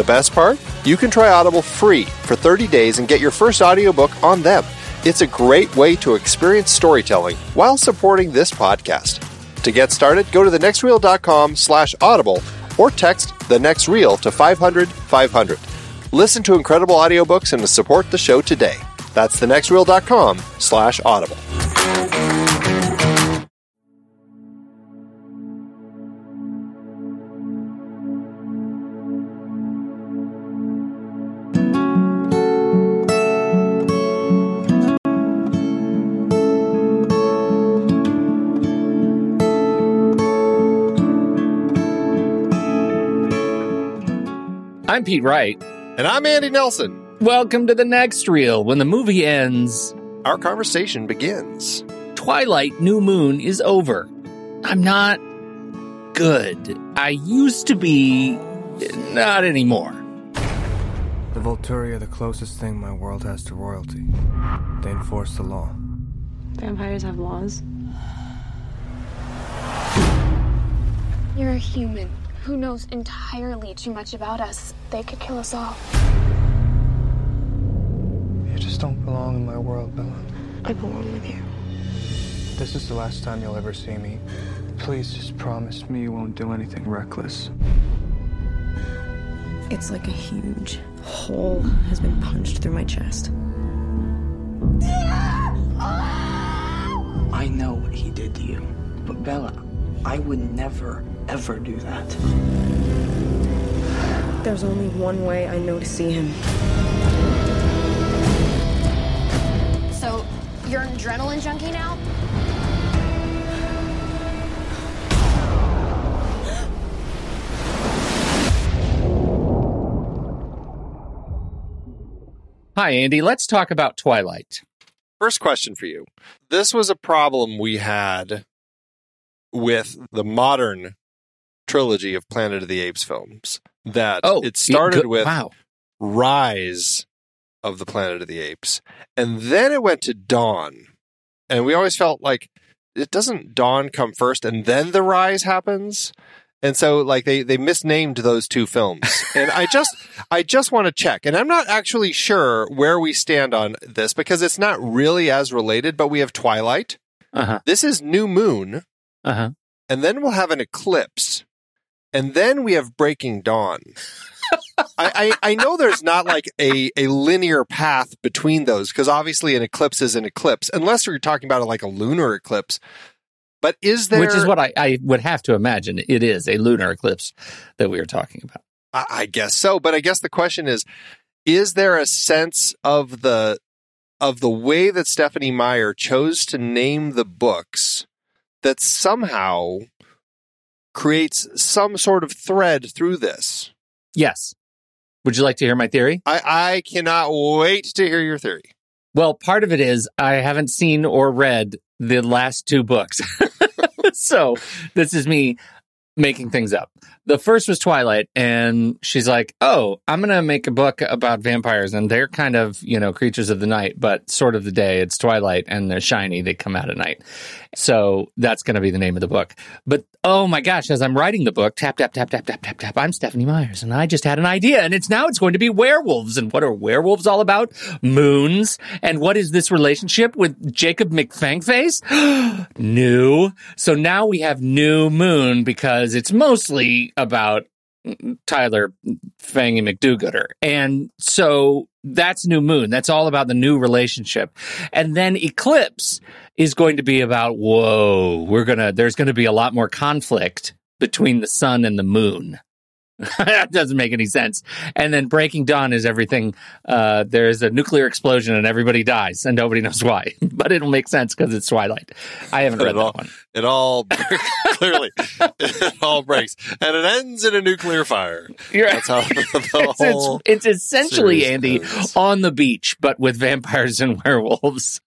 The best part? You can try Audible free for 30 days and get your first audiobook on them. It's a great way to experience storytelling while supporting this podcast. To get started, go to thenextreel.com slash audible or text the next reel to 500 500. Listen to incredible audiobooks and support the show today. That's thenextreel.com slash audible. Pete Wright. And I'm Andy Nelson. Welcome to the next reel. When the movie ends, Our conversation begins. Twilight New Moon is over. I'm not good. I used to be, not anymore. The Volturi are the closest thing my world has to royalty. They enforce the law. Vampires have laws. You're a human who knows entirely too much about us. They could kill us all. You just don't belong in my world, Bella. I belong with you. This is the last time you'll ever see me. Please just promise me you won't do anything reckless. It's like a huge hole has been punched through my chest. I know what he did to you. But Bella, I would never, ever do that. There's only one way I know to see him. So, you're an adrenaline junkie now? Hi, Andy. Let's talk about Twilight. First question for you. This was a problem we had with the modern trilogy of Planet of the Apes films. That Oh, it started good- with wow. Rise of the Planet of the Apes, and then it went to Dawn. And we always felt like it doesn't Dawn come first and then the Rise happens. And so like they they misnamed those two films. and I just I just want to check. And I'm not actually sure where we stand on this because it's not really as related, but we have Twilight. Uh huh. This is New Moon, Uh huh. and then we'll have an eclipse. And then we have Breaking Dawn. I, I, I know there's not like a, a linear path between those because obviously an eclipse is an eclipse, unless we're talking about like a lunar eclipse. But is there? Which is what I, I would have to imagine. It is a lunar eclipse that we are talking about. I, I guess so. But I guess the question is: Is there a sense of the of the way that Stephenie Meyer chose to name the books that somehow creates some sort of thread through this? Yes. Would you like to hear my theory? I, I cannot wait to hear your theory. Well, part of it is I haven't seen or read the last two books. so this is me making things up. The first was Twilight, and she's like, Oh, I'm to make a book about vampires, and they're kind of, you know, creatures of the night, but sort of the day. It's Twilight, and they're shiny. They come out at night. So that's to be the name of the book. But oh my gosh, as I'm writing the book, tap, tap, tap, tap, tap, tap, tap, I'm Stephenie Myers, and I just had an idea, and it's now it's going to be werewolves. And what are werewolves all about? Moons. And what is this relationship with Jacob McFangface? new. So now we have New Moon because it's mostly about Tyler Fangy McDougater. And so that's New Moon. That's all about the new relationship. And then Eclipse is going to be about, whoa, we're going to, there's going to be a lot more conflict between the sun and the moon. that doesn't make any sense. And then Breaking Dawn is everything. Uh, there's a nuclear explosion and everybody dies and nobody knows why, but it'll make sense because it's Twilight. I haven't read It all- that one. It all clearly it all breaks, and it ends in a nuclear fire. You're right. That's how the It's, whole. it's, it's essentially Andy ends. on the beach, but with vampires and werewolves.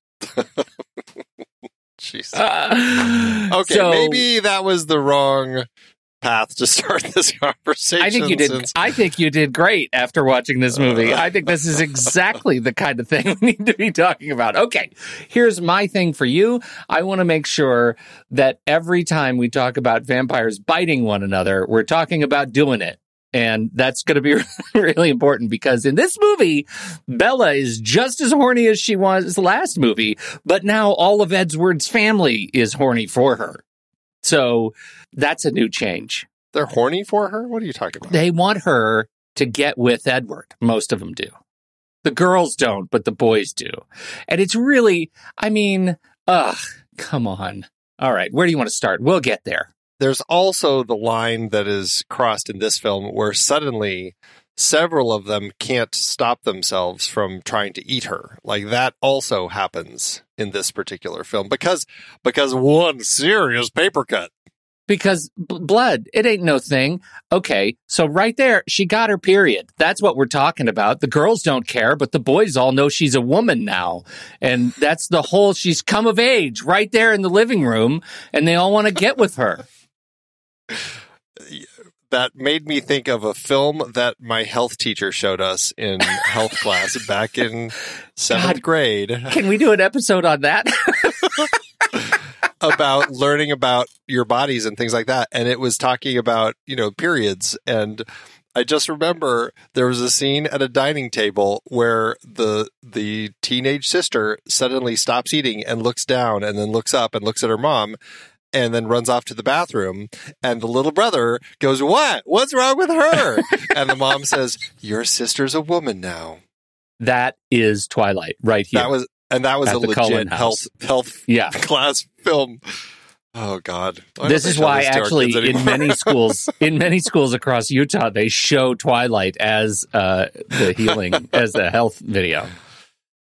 Jeez. Uh, Okay, so- maybe that was the wrong path to start this conversation. I think you did. since- I think you did great after watching this uh, movie. I think this is exactly the kind of thing we need to be talking about. Okay, here's my thing for you. I want to make sure that every time we talk about vampires biting one another, we're talking about doing it. And that's going to be really important because in this movie, Bella is just as horny as she was last movie, but now all of Edward's family is horny for her. So that's a new change. They're horny for her. What are you talking about? They want her to get with Edward. Most of them do. The girls don't, but the boys do. And it's really, I mean, ugh, come on. All right, where do you want to start? We'll get there. There's also the line that is crossed in this film where suddenly several of them can't stop themselves from trying to eat her. Like that also happens in this particular film because because one serious paper cut. Because b- blood, it ain't no thing. Okay, so right there, she got her period. That's what we're talking about. The girls don't care, but the boys all know she's a woman now. And that's the whole, she's come of age right there in the living room, and they all want to get with her. That made me think of a film that my health teacher showed us in health class back in seventh God. grade. Can we do an episode on that? about learning about your bodies and things like that. And it was talking about, you know, periods. And I just remember there was a scene at a dining table where the the teenage sister suddenly stops eating and looks down and then looks up and looks at her mom and then runs off to the bathroom and the little brother goes, "What? What's wrong with her?" and the mom says, "Your sister's a woman now." that is Twilight right here. That was and that was At a legit health health yeah. class film. Oh God! I This is why actually in many schools in many schools across Utah they show Twilight as uh, the healing as a health video.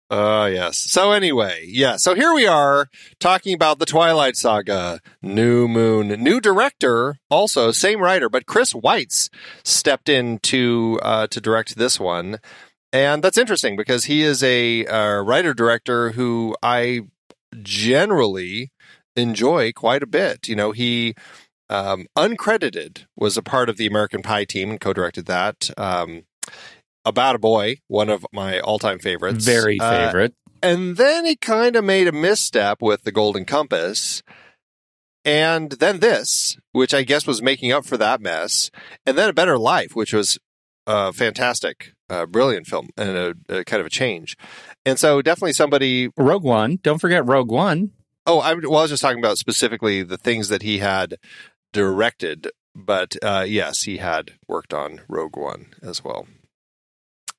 Oh yes. So anyway, yeah. So here we are talking about the Twilight Saga, New Moon, new director, also same writer, but Chris Weitz stepped in to uh, to direct this one, and that's interesting because he is a uh, writer director who I generally enjoy quite a bit. You know, he um, uncredited was a part of the American Pie team and co-directed that. Um, about a boy, one of my all-time favorites, Very Uh, favorite. and then he kind of made a misstep with the Golden Compass. And then this, which I guess was making up for that mess. And then A Better Life, which was a fantastic, uh, brilliant film and a, a kind of a change. And so definitely somebody. Rogue One. Don't forget Rogue One. Oh, I, well, I was just talking about specifically the things that he had directed. But uh, yes, he had worked on Rogue One as well.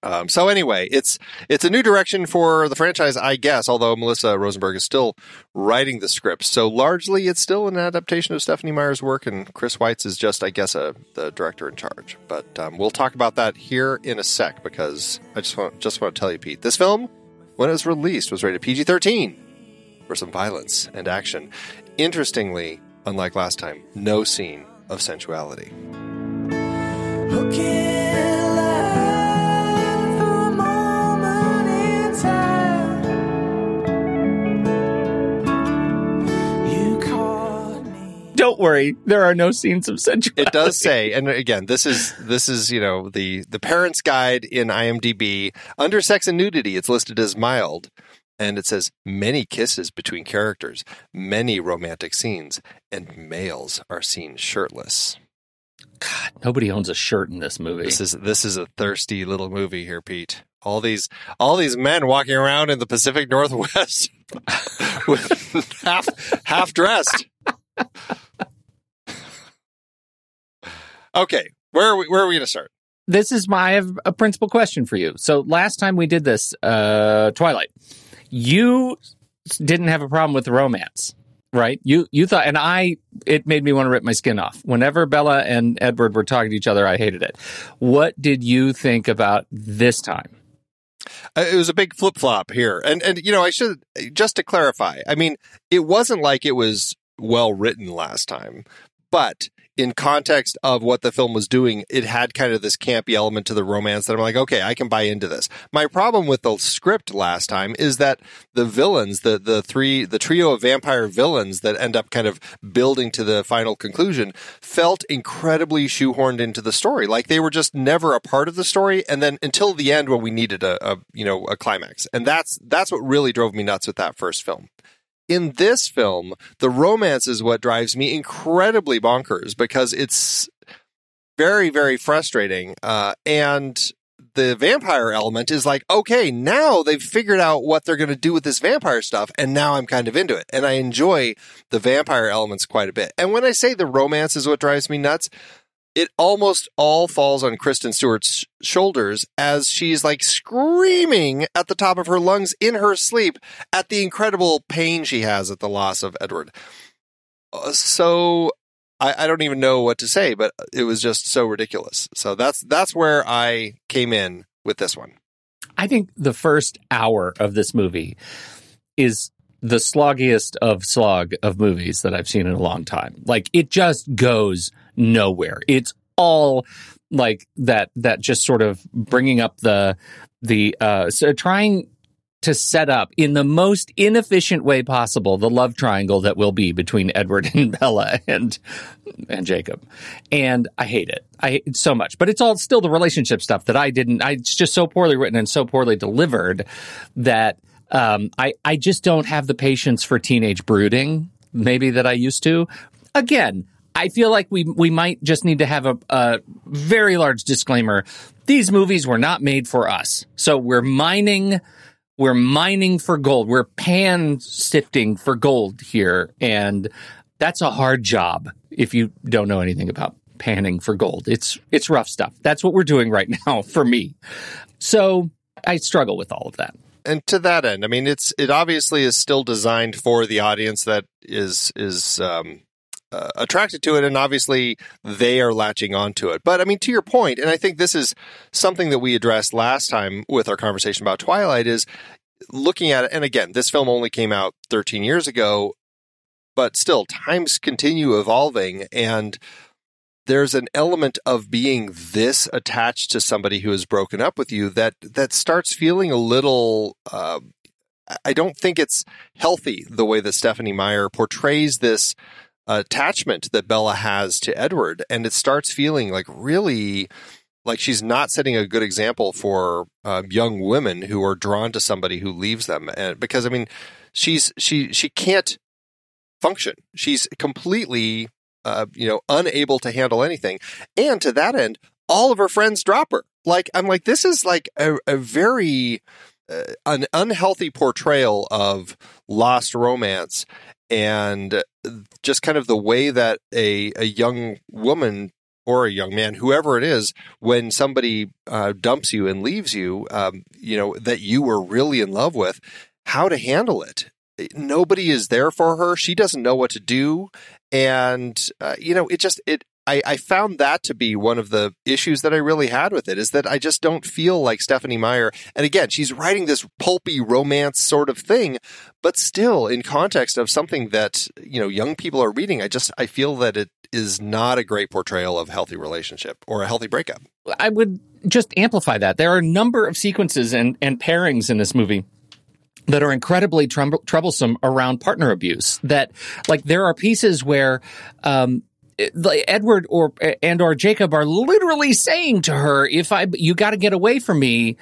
Um, so anyway, it's it's a new direction for the franchise, I guess. Although Melissa Rosenberg is still writing the script, so largely it's still an adaptation of Stephenie Meyer's work, and Chris Weitz is just, I guess, a the director in charge. But um, we'll talk about that here in a sec because I just want just want to tell you, Pete, this film when it was released was rated PG thirteen for some violence and action. Interestingly, unlike last time, no scene of sensuality. Don't worry, there are no scenes of sensuality. it does say and again this is this is you know the the parents guide in imdb under sex and nudity it's listed as mild and it says many kisses between characters many romantic scenes and males are seen shirtless God, nobody owns a shirt in this movie. this is this is a thirsty little movie here pete all these all these men walking around in the pacific northwest with half half dressed okay where are we where are we gonna start this is my a principal question for you. So last time we did this, uh, Twilight, you didn't have a problem with the romance. right? You you thought, and I it made me want to rip my skin off. Whenever Bella and Edward were talking to each other, I hated it. What did you think about this time? Uh, It was a big flip flop here, and and you know I should just to clarify. I mean, it wasn't like it was well written last time, but in context of what the film was doing, it had kind of this campy element to the romance that I'm like, okay, I can buy into this. My problem with the script last time is that the villains, the the three, the trio of vampire villains that end up kind of building to the final conclusion, felt incredibly shoehorned into the story. Like they were just never a part of the story, and then until the end when we needed a, a you know a climax, and that's that's what really drove me nuts with that first film in this film, the romance is what drives me incredibly bonkers because it's very, very frustrating. Uh, and the vampire element is like, okay, now they've figured out what they're going to do with this vampire stuff, and now I'm kind of into it. And I enjoy the vampire elements quite a bit. And when I say the romance is what drives me nuts, it almost all falls on Kristen Stewart's shoulders as she's like screaming at the top of her lungs in her sleep at the incredible pain she has at the loss of Edward. Uh, So I, I don't even know what to say, but it was just so ridiculous. So that's that's where I came in with this one. I think the first hour of this movie is the sloggiest of slog of movies that I've seen in a long time. Like it just goes nowhere. It's all like that that just sort of bringing up the the uh so trying to set up in the most inefficient way possible the love triangle that will be between Edward and Bella and and Jacob. And I hate it. I hate it so much. But it's all still the relationship stuff that I didn't I it's just so poorly written and so poorly delivered that um I I just don't have the patience for teenage brooding maybe that I used to. Again, I feel like we we might just need to have a, a very large disclaimer. These movies were not made for us. So we're mining we're mining for gold. We're pan sifting for gold here. And that's a hard job if you don't know anything about panning for gold. It's it's rough stuff. That's what we're doing right now for me. So I struggle with all of that. and to that end, I mean, it's it obviously is still designed for the audience that is is um, uh, attracted to it, and obviously they are latching onto it. But I mean, to your point, and I think this is something that we addressed last time with our conversation about Twilight is looking at it. And again, this film only came out 13 years ago, but still, times continue evolving, and there's an element of being this attached to somebody who has broken up with you that that starts feeling a little uh, I don't think it's healthy the way that Stephenie Meyer portrays this attachment that Bella has to Edward and it starts feeling like really like she's not setting a good example for uh, young women who are drawn to somebody who leaves them and because I mean she's she she can't function she's completely uh, you know, unable to handle anything. And to that end, all of her friends drop her. Like, I'm like, this is like a, a very uh, an unhealthy portrayal of lost romance and just kind of the way that a, a young woman or a young man, whoever it is, when somebody uh, dumps you and leaves you, um, you know, that you were really in love with, how to handle it. Nobody is there for her. She doesn't know what to do and uh, you know it just it I, I found that to be one of the issues that I really had with it is that I just don't feel like Stephenie Meyer. And again, she's writing this pulpy romance sort of thing, but still in context of something that, you know, young people are reading, I just, I feel that it is not a great portrayal of healthy relationship or a healthy breakup. I would just amplify that. There are a number of sequences and, and pairings in this movie that are incredibly trou- troublesome around partner abuse. That like there are pieces where um, Edward or and or Jacob are literally saying to her, "If I you got to get away from me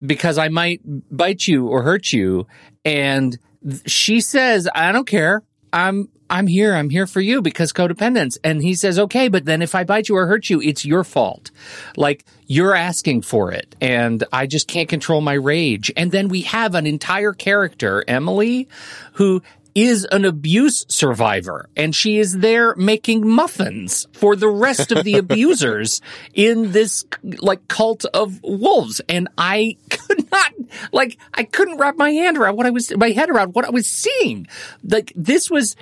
because I might bite you or hurt you," and she says, "I don't care. I'm." I'm here. I'm here for you because codependence. And he says, okay, but then if I bite you or hurt you, it's your fault. Like you're asking for it and I just can't control my rage. And then we have an entire character, Emily, who is an abuse survivor and she is there making muffins for the rest of the abusers in this like cult of wolves and i could not like i couldn't wrap my hand around what i was my head around what i was seeing like this was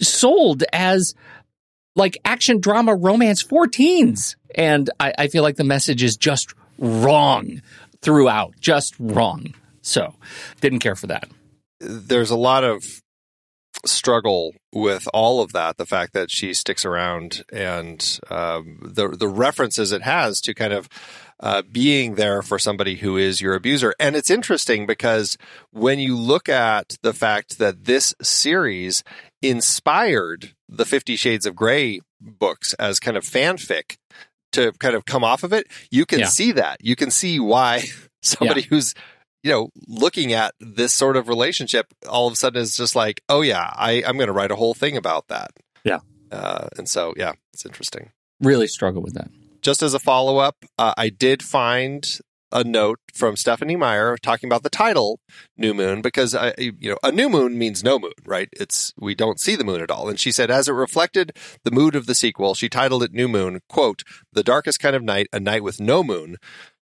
sold as like action drama romance for teens. And I, I feel like the message is just wrong throughout, just wrong. So didn't care for that. There's a lot of struggle with all of that. The fact that she sticks around and um, the the references it has to kind of uh, being there for somebody who is your abuser. And it's interesting because when you look at the fact that this series inspired the Fifty Shades of Grey books as kind of fanfic to kind of come off of it, you can Yeah. see that. You can see why somebody who's you know looking at this sort of relationship all of a sudden is just like, oh yeah, I, I'm going to write a whole thing about that. Yeah. Uh, and so yeah, it's interesting Really struggle with that. just as a follow up, uh, I did find a note from Stephenie Meyer talking about the title "New Moon" because I, you know, a new moon means no moon, right? It's we don't see the moon at all. And she said, as it reflected the mood of the sequel, she titled it "New Moon," quote, "The darkest kind of night, a night with no moon."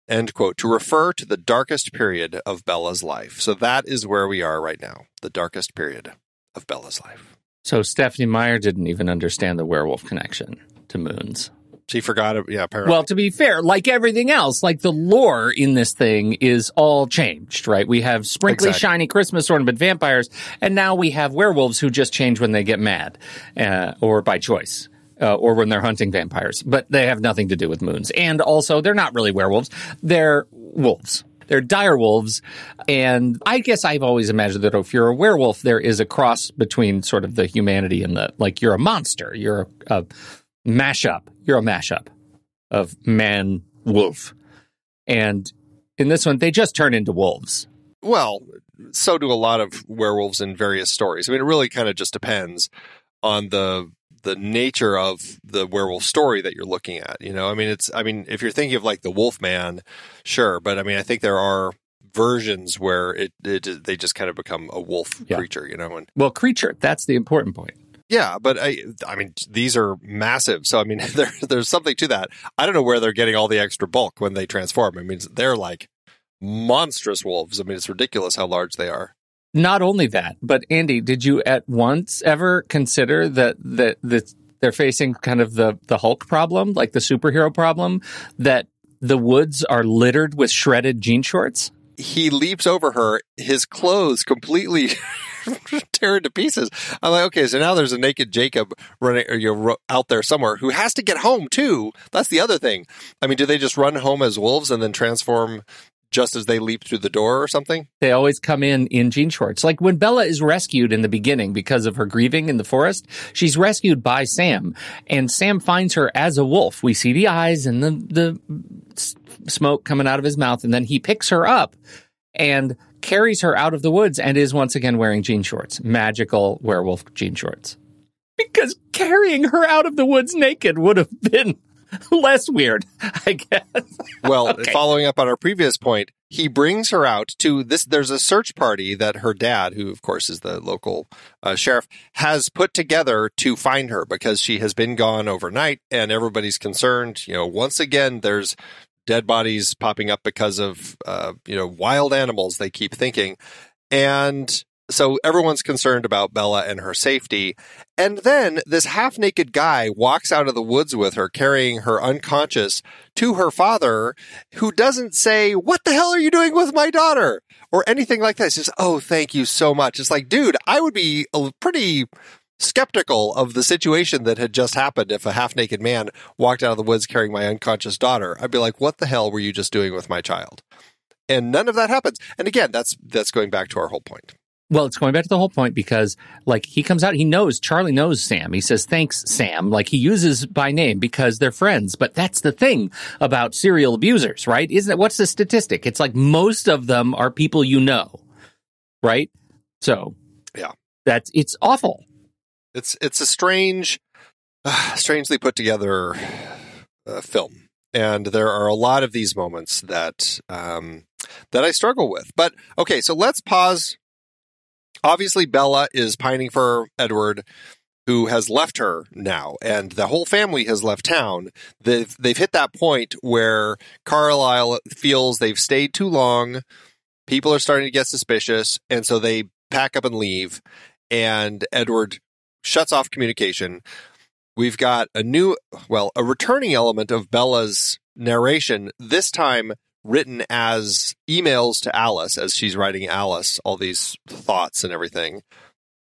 End quote, to refer to the darkest period of Bella's life. So that is where we are right now, the darkest period of Bella's life. So Stephenie Meyer didn't even understand the werewolf connection to moons. She forgot it. Yeah, apparently. Well, to be fair, like everything else, like the lore in this thing is all changed, right? We have sprinkly, Exactly. shiny Christmas ornament vampires, and now we have werewolves who just change when they get mad, uh, or by choice. Uh, or when they're hunting vampires, but they have nothing to do with moons. And also, they're not really werewolves; they're wolves. They're dire wolves, and I guess I've always imagined that if you're a werewolf, there is a cross between sort of the humanity and the like. You're a monster. You're a, a mashup. You're a mashup of man wolf. And in this one, they just turn into wolves. Well, so do a lot of werewolves in various stories. I mean, it really kind of just depends on the the nature of the werewolf story that you're looking at. You know, I mean, it's I mean, if you're thinking of like the Wolfman, sure, but I mean, I think there are versions where it, it they just kind of become a wolf Yeah. creature. You know, and Well, creature, that's the important point. yeah, but I I mean, these are massive. So I mean, there there's something to that. I don't know where they're getting all the extra bulk when they transform. I mean, they're like monstrous wolves. I mean, it's ridiculous how large they are. Not only that, but Andy, did you at once ever consider that that that they're facing kind of the the Hulk problem, like the superhero problem, that the woods are littered with shredded jean shorts? he leaps over her, his clothes completely tear to pieces. I'm like, okay, so now there's a naked Jacob running or you out there somewhere who has to get home too. That's the other thing. I mean, do they just run home as wolves and then transform just as they leap through the door or something? They always come in in jean shorts. Like when Bella is rescued in the beginning because of her grieving in the forest, she's rescued by Sam, and Sam finds her as a wolf. We see the eyes and the the smoke coming out of his mouth, and then he picks her up and carries her out of the woods and is once again wearing jean shorts, magical werewolf jean shorts. Because carrying her out of the woods naked would have been less weird, I guess. Well, Okay. following up on our previous point, he brings her out to this. There's a search party that her dad, who of course is the local uh, sheriff, has put together to find her because she has been gone overnight, and everybody's concerned. You know, once again, there's dead bodies popping up because of uh, you know wild animals. They keep thinking, and so everyone's concerned about Bella and her safety. And then this half naked guy walks out of the woods with her, carrying her unconscious to her father, who doesn't say, What the hell are you doing with my daughter? or anything like that. It's just, Oh, thank you so much. It's like, dude, I would be pretty skeptical of the situation that had just happened if a half naked man walked out of the woods carrying my unconscious daughter. I'd be like, What the hell were you just doing with my child? And none of that happens. And again, that's that's going back to our whole point. Well, it's going back to the whole point because, like, he comes out, he knows, Charlie knows Sam. He says, thanks, Sam. Like, he uses by name because they're friends. But that's the thing about serial abusers, right? Isn't it? What's the statistic? It's like most of them are people you know, right? So, Yeah. That's, it's awful. It's it's a strange, strangely put together uh, film, and there are a lot of these moments that um, that I struggle with. But okay, so let's pause. Obviously, Bella is pining for Edward, who has left her now, and the whole family has left town. They've they've hit that point where Carlisle feels they've stayed too long. People are starting to get suspicious, and so they pack up and leave. And Edward shuts off communication. We've got a new, well, a returning element of Bella's narration, this time written as emails to Alice as she's writing Alice all these thoughts and everything.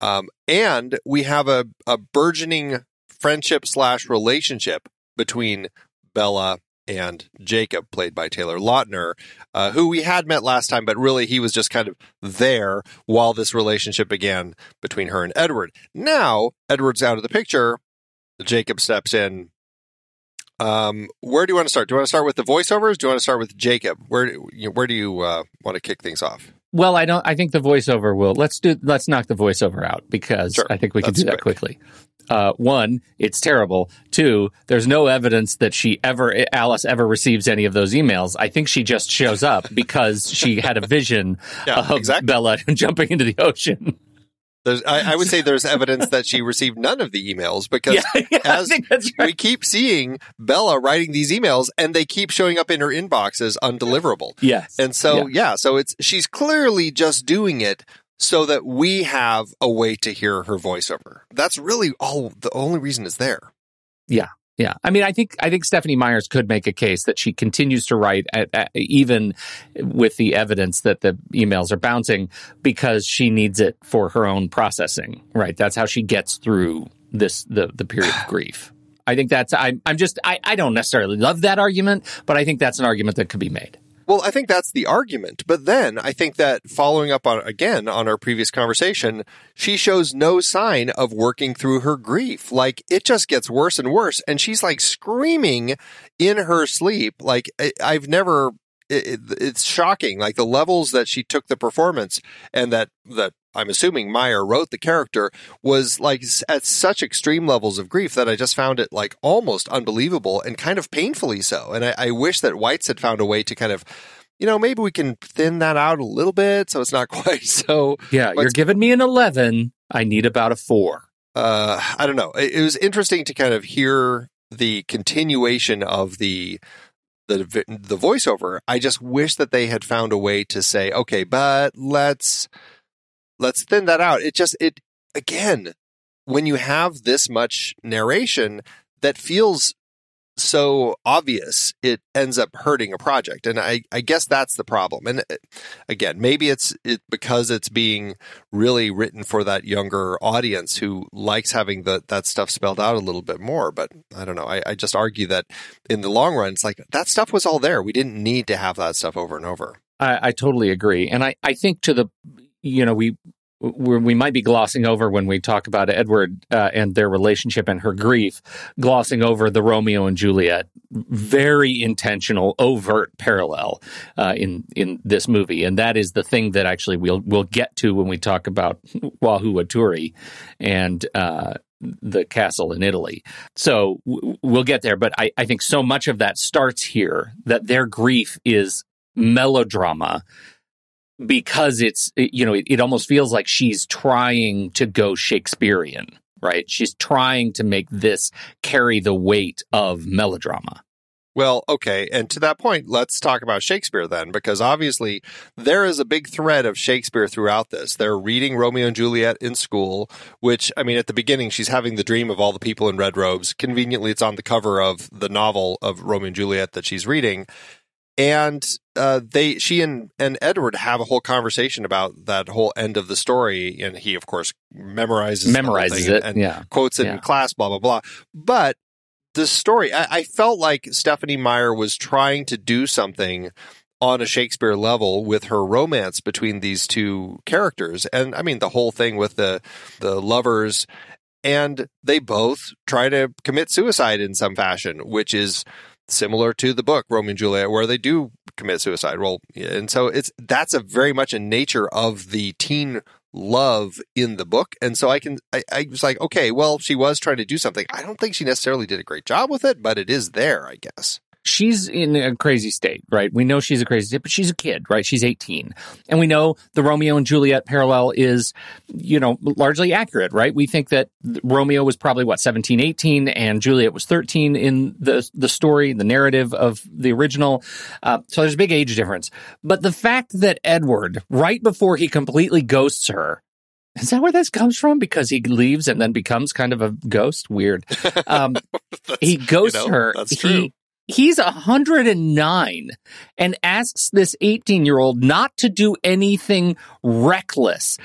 Um, and we have a, a burgeoning friendship slash relationship between Bella and Jacob, played by Taylor Lautner, uh, who we had met last time, but really he was just kind of there while this relationship began between her and Edward. Now, Edward's out of the picture. Jacob steps in. Um, where do you want to start? Do you want to start with the voiceovers? Do you want to start with Jacob? Where where do you uh, want to kick things off? Well, I don't. I think the voiceover will. Let's do. Let's knock the voiceover out because Sure. I think we can do that quick. quickly. Uh, one, it's terrible. Two, there's no evidence that she ever, Alice ever receives any of those emails. I think she just shows up because she had a vision Yeah, of exactly. Bella jumping into the ocean. There's, I, I would say there's evidence that she received none of the emails because Yeah, yeah, as right. we keep seeing Bella writing these emails and they keep showing up in her inbox as undeliverable. Yes. And so, yeah. so it's she's clearly just doing it so that we have a way to hear her voiceover. That's really all. The only reason is there. Yeah, I mean, I think I think Stephenie Myers could make a case that she continues to write at, at, even with the evidence that the emails are bouncing because she needs it for her own processing. Right, that's how she gets through this the the period of grief. I think that's I'm I'm just I I don't necessarily love that argument, but I think that's an argument that could be made. Well, I think that's the argument. But then I think that following up on again on our previous conversation, she shows no sign of working through her grief. Like it just gets worse and worse. And she's like screaming in her sleep. Like I, I've never, it, it- it's shocking. Like the levels that she took the performance and that, that I'm assuming Meyer wrote the character was like at such extreme levels of grief that I just found it like almost unbelievable and kind of painfully so. And I, I wish that Weitz had found a way to kind of, you know, maybe we can thin that out a little bit so it's not quite so. Yeah, you're giving me an eleven. I need about a four. Uh, I don't know. It, it was interesting to kind of hear the continuation of the the the voiceover. I just wish that they had found a way to say, okay, but let's let's thin that out. It just it again when you have this much narration that feels so obvious, it ends up hurting a project, and I I guess that's the problem. And uh, again, maybe it's it because it's being really written for that younger audience who likes having the, that stuff spelled out a little bit more. But I don't know. I, I just argue that in the long run, it's like that stuff was all there. We didn't need to have that stuff over and over. I, I totally agree, and I, I think to the, you know, we we might be glossing over when we talk about Edward uh, and their relationship and her grief, glossing over the Romeo and Juliet very intentional, overt parallel uh, in in this movie, and that is the thing that actually we'll we'll get to when we talk about Volturi and. Uh, the castle in Italy. So we'll get there, but I, I think so much of that starts here that their grief is melodrama because it's you know it, it almost feels like she's trying to go shakespearean right she's trying to make this carry the weight of melodrama Well, okay. And to that point, let's talk about Shakespeare then, because obviously there is a big thread of Shakespeare throughout this. They're reading Romeo and Juliet in school, which, I mean, at the beginning, she's having the dream of all the people in red robes. Conveniently, it's on the cover of the novel of Romeo and Juliet that she's reading. And uh, they, she and, and Edward have a whole conversation about that whole end of the story. And he, of course, memorizes memorizes it and, yeah quotes it Yeah. in class, blah, blah, blah. But the story, I, I felt like Stephenie Meyer was trying to do something on a Shakespeare level with her romance between these two characters. And I mean, the whole thing with the, the lovers and they both try to commit suicide in some fashion, which is similar to the book Romeo and Juliet, where they do commit suicide. Well, and so it's that's a very much a nature of the teen love in the book, and so I can I, I was like, okay, well, she was trying to do something. I don't think she necessarily did a great job with it, but it is there, I guess. She's in a crazy state, right? We know she's a crazy state, but she's a kid, right? She's 18. And we know the Romeo and Juliet parallel is, you know, largely accurate, right? We think that Romeo was probably what, 17, 18, and Juliet was 13 in the, the story, the narrative of the original. Uh, so there's a big age difference. But the fact that Edward, right before he completely ghosts her, Is that where this comes from? Because he leaves and then becomes kind of a ghost. Weird. Um, he ghosts you know, her. that's he, true. He's 109 and asks this 18 year old not to do anything reckless.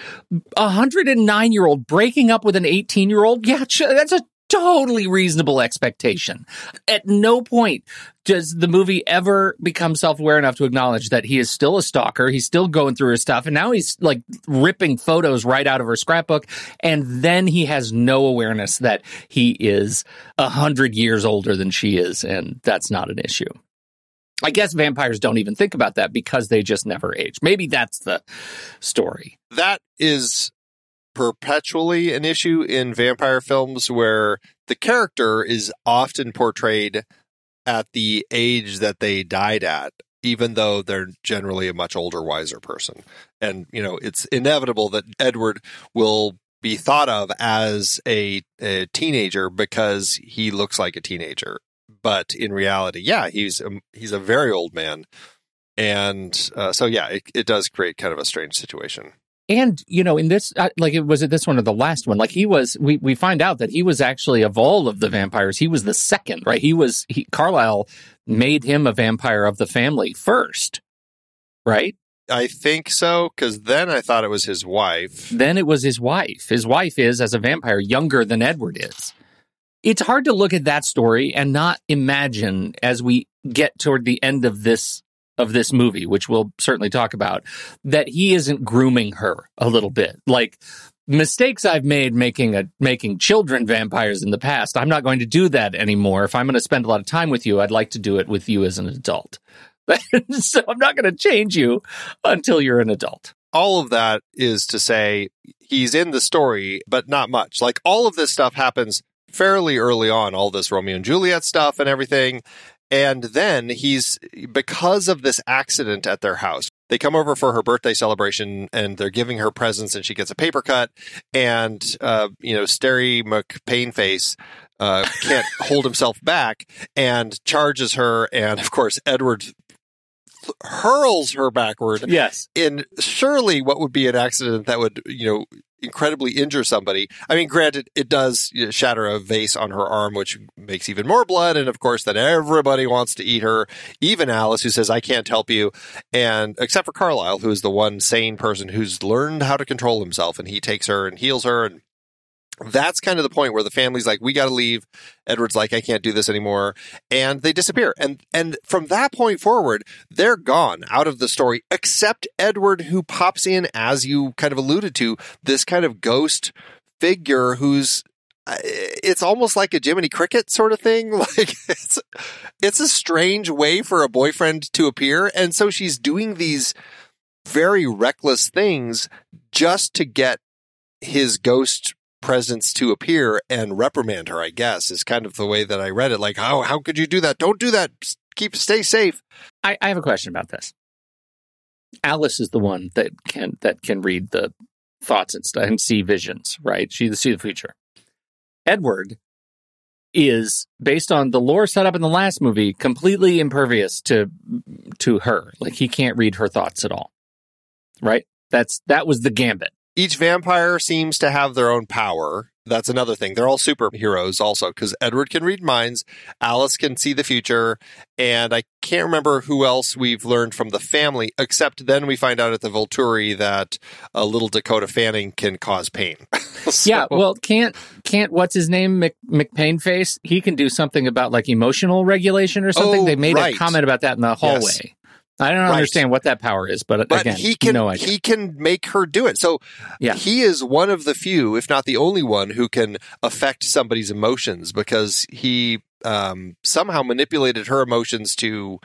A 109 year old breaking up with an 18 year old. Yeah, that's a totally reasonable expectation. At no point does the movie ever become self aware enough to acknowledge that he is still a stalker. He's still going through her stuff. And now he's like ripping photos right out of her scrapbook. And then he has no awareness that he is a hundred years older than she is. And that's not an issue. I guess vampires don't even think about that because they just never age. Maybe that's the story. that is perpetually an issue in vampire films where the character is often portrayed at the age that they died at even though they're generally a much older wiser person. And you know it's inevitable that edward will be thought of as a, a teenager because he looks like a teenager. But in reality yeah he's a, he's a very old man. And uh, so yeah it, it does create kind of a strange situation And you know, in this, uh, like, it was it this one or the last one? Like, he was. We we find out that he was actually of all of the vampires, he was the second, right? He was. He, Carlisle made him a vampire of the family first, right? I think so, because then I thought it was his wife. Then it was his wife. His wife is, as a vampire, younger than Edward is. It's hard to look at that story and not imagine as we get toward the end of this of this movie, which we'll certainly talk about, that he isn't grooming her a little bit. Like mistakes I've made making a making children vampires in the past, I'm not going to do that anymore. If I'm going to spend a lot of time with you, I'd like to do it with you as an adult. so I'm not going to change you until you're an adult. All of that is to say he's in the story, but not much. Like all of this stuff happens fairly early on, all this Romeo and Juliet stuff and everything. And then he's, because of this accident at their house, they come over for her birthday celebration and they're giving her presents and she gets a paper cut. And, uh, you know, Sterry McPainface uh, can't hold himself back and charges her. And of course, Edward hurls her backward Yes. in surely what would be an accident that would you know incredibly injure somebody i mean granted it does shatter a vase on her arm which makes even more blood. And of course then everybody wants to eat her even alice who says i can't help you. And except for carlisle who is the one sane person who's learned how to control himself and he takes her and heals her and that's kind of the point where the family's like, we got to leave. Edward's like, I can't do this anymore. And they disappear. And, and from that point forward, they're gone out of the story, except Edward, who pops in, as you kind of alluded to, this kind of ghost figure who's, uh, it's almost like a Jiminy Cricket sort of thing. Like it's, it's a strange way for a boyfriend to appear. And so she's doing these very reckless things just to get his ghost presence to appear and reprimand her, I guess, is kind of the way that I read it. Like, how how could you do that? Don't do that. Keep stay safe. I, I have a question about this. Alice is the one that can that can read the thoughts and and see visions, right? She see the future. Edward is based on the lore set up in the last movie, completely impervious to to her. Like he can't read her thoughts at all. Right? That's that was the gambit. Each vampire seems to have their own power. That's another thing. They're all superheroes also because Edward can read minds, Alice can see the future, and I can't remember who else we've learned from the family, except then we find out at the Volturi that a little Dakota Fanning can cause pain. So- Yeah, well, can't can't what's his name Mc, McPain face? He can do something about like emotional regulation or something. Oh, they made right. a comment about that in the hallway. Yes. I don't Right. understand what that power is, but, but again, he can no he can make her do it. So Yeah. he is one of the few, if not the only one, who can affect somebody's emotions because he um, somehow manipulated her emotions to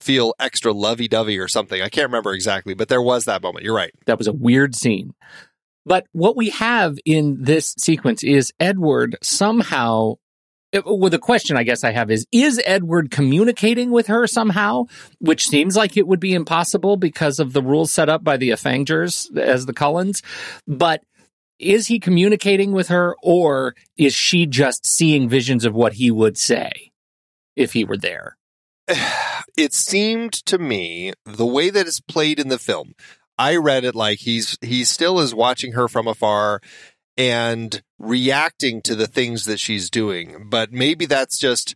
feel extra lovey dovey or something. I can't remember exactly, but there was that moment. You're right. that was a weird scene. But what we have in this sequence is Edward somehow. It- Well, the question I guess I have is: Is Edward communicating with her somehow? Which seems like it would be impossible because of the rules set up by the Afangers as the Cullens. But is he communicating with her, or is she just seeing visions of what he would say if he were there? it seemed to me the way that it's played in the film. I read it like he's he still is watching her from afar and reacting to the things that she's doing. But maybe that's just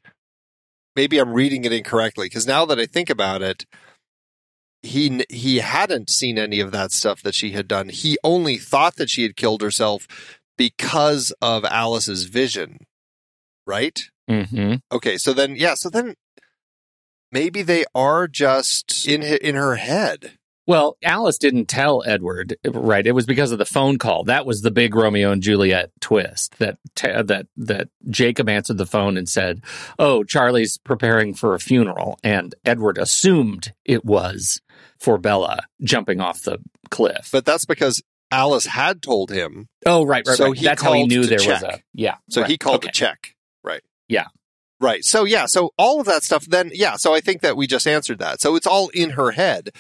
maybe I'm reading it incorrectly because now that I think about it, he he hadn't seen any of that stuff that she had done. He only thought that she had killed herself because of Alice's vision, right? Mm-hmm. Okay, so then yeah, so then maybe they are just in in her head. Well, Alice didn't tell Edward, right? It was because of the phone call. That was the big Romeo and Juliet twist that that that Jacob answered the phone and said, "Oh, Charlie's preparing for a funeral," and Edward assumed it was for Bella jumping off the cliff. But that's because Alice had told him, oh, right, right, so right. he That's how he knew there was a yeah. so he called okay. to check. Right. Yeah. Right. So yeah, so all of that stuff then yeah, so I think that we just answered that. So it's all in her head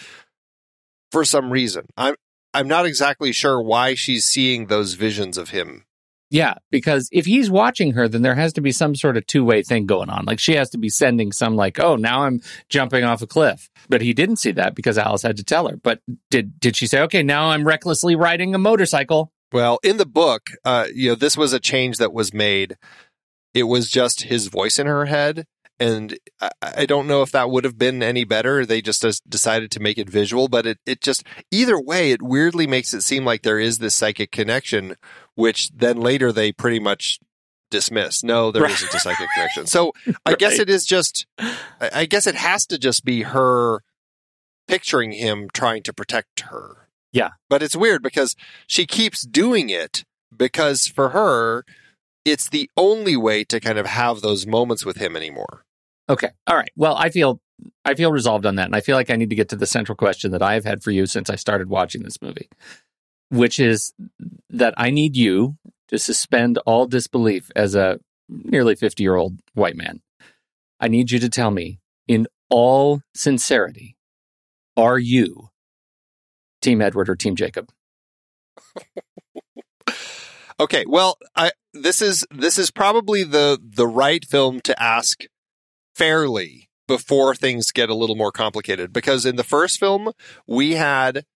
for some reason. I'm I'm not exactly sure why she's seeing those visions of him. Yeah, because if he's watching her, then there has to be some sort of two way thing going on. Like she has to be sending some like, "Oh, now I'm jumping off a cliff." But he didn't see that because Alice had to tell her. But did did she say, "Okay, now I'm recklessly riding a motorcycle"? Well, in the book, uh, you know, this was a change that was made. It was just his voice in her head. And I, I don't know if that would have been any better. They just decided to make it visual, but it, it just, either way, it weirdly makes it seem like there is this psychic connection, which then later they pretty much dismiss. No, there Right. not a psychic connection. So I guess it is just, I guess it has to just be her picturing him trying to protect her. Yeah. But it's weird because she keeps doing it because for her, it's the only way to kind of have those moments with him anymore. Okay. All right. Well, I feel I feel resolved on that, and I feel like I need to get to the central question that I have had for you since I started watching this movie, which is that I need you to suspend all disbelief as a nearly fifty year old white man. I need you to tell me, in all sincerity, are you Team Edward or Team Jacob? Okay, well, I this is this is probably the the right film to ask fairly before things get a little more complicated because in the first film we had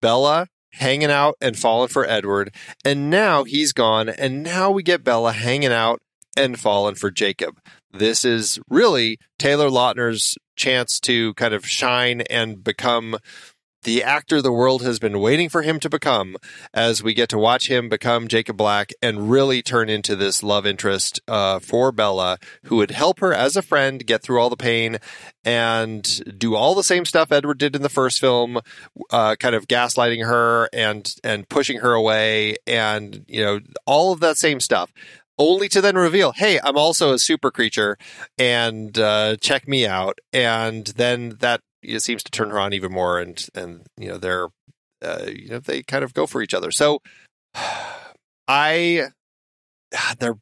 Bella hanging out and falling for Edward and now he's gone and now we get Bella hanging out and falling for Jacob. This is really Taylor Lautner's chance to kind of shine and become the actor the world has been waiting for him to become as we get to watch him become Jacob Black and really turn into this love interest uh, for Bella, who would help her as a friend get through all the pain and do all the same stuff Edward did in the first film, uh, kind of gaslighting her and and pushing her away, and you know all of that same stuff. Only to then reveal, hey, I'm also a super creature, and uh, check me out. And then that it seems to turn her on even more, and and you know they're uh, you know they kind of go for each other. So I they're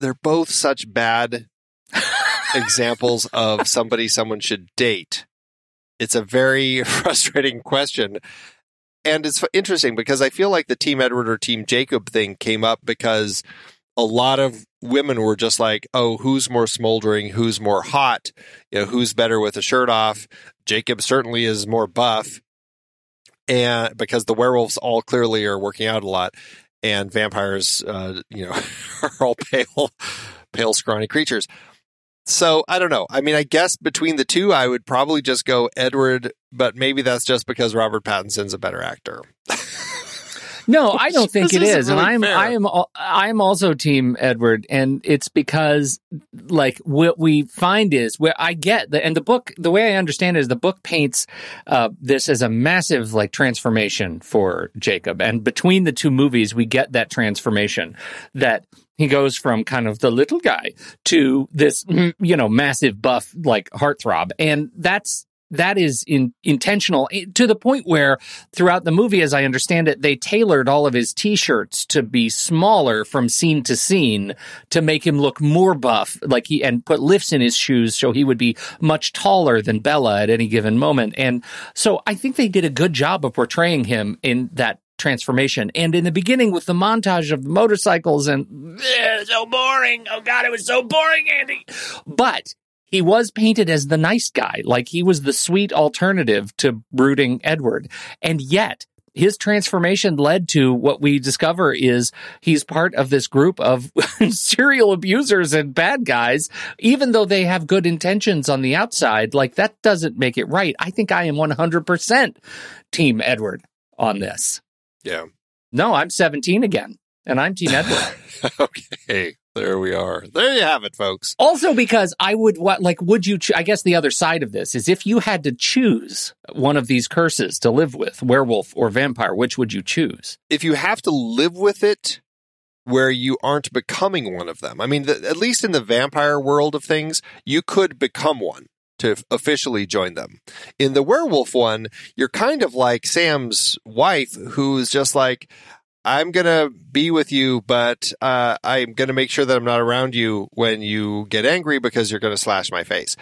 they're both such bad examples of somebody someone should date. It's a very frustrating question. And it's interesting because I feel like the Team Edward or Team Jacob thing came up because a lot of women were just like, oh, who's more smoldering? Who's more hot? You know, who's better with a shirt off? Jacob certainly is more buff. And because the werewolves all clearly are working out a lot and vampires, uh, you know, are all pale, pale, scrawny creatures. So I don't know. I mean, I guess between the two, I would probably just go Edward, but maybe that's just because Robert Pattinson's a better actor. No, I don't think it is, and I'm fair. I am I am also Team Edward, and it's because like what we find is where I get the and the book the way I understand it is the book paints uh, this as a massive like transformation for Jacob, and between the two movies we get that transformation that he goes from kind of the little guy to this mm, you know massive buff like heartthrob, and that's that is in, intentional eh, to the point where throughout the movie, as I understand it, they tailored all of his t-shirts to be smaller from scene to scene to make him look more buff, like he and put lifts in his shoes so he would be much taller than Bella at any given moment. And so I think they did a good job of portraying him in that transformation. And in the beginning with the montage of the motorcycles and "Eh, so boring. Oh God, it was so boring, Andy. But he was painted as the nice guy, like he was the sweet alternative to brooding Edward. And yet, his transformation led to what we discover is he's part of this group of serial abusers and bad guys, even though they have good intentions on the outside. Like that doesn't make it right. I think I am 100% Team Edward on this. Yeah. No, I'm 17 again, and I'm Team Edward. okay. There we are. There you have it, folks. Also, because I would what like would you? Cho- I guess the other side of this is if you had to choose one of these curses to live with, werewolf or vampire, which would you choose? If you have to live with it, where you aren't becoming one of them. I mean, the, at least in the vampire world of things, you could become one to officially join them. In the werewolf one, you're kind of like Sam's wife, who's just like, I'm going to be with you, but uh, I'm going to make sure that I'm not around you when you get angry because you're going to slash my face.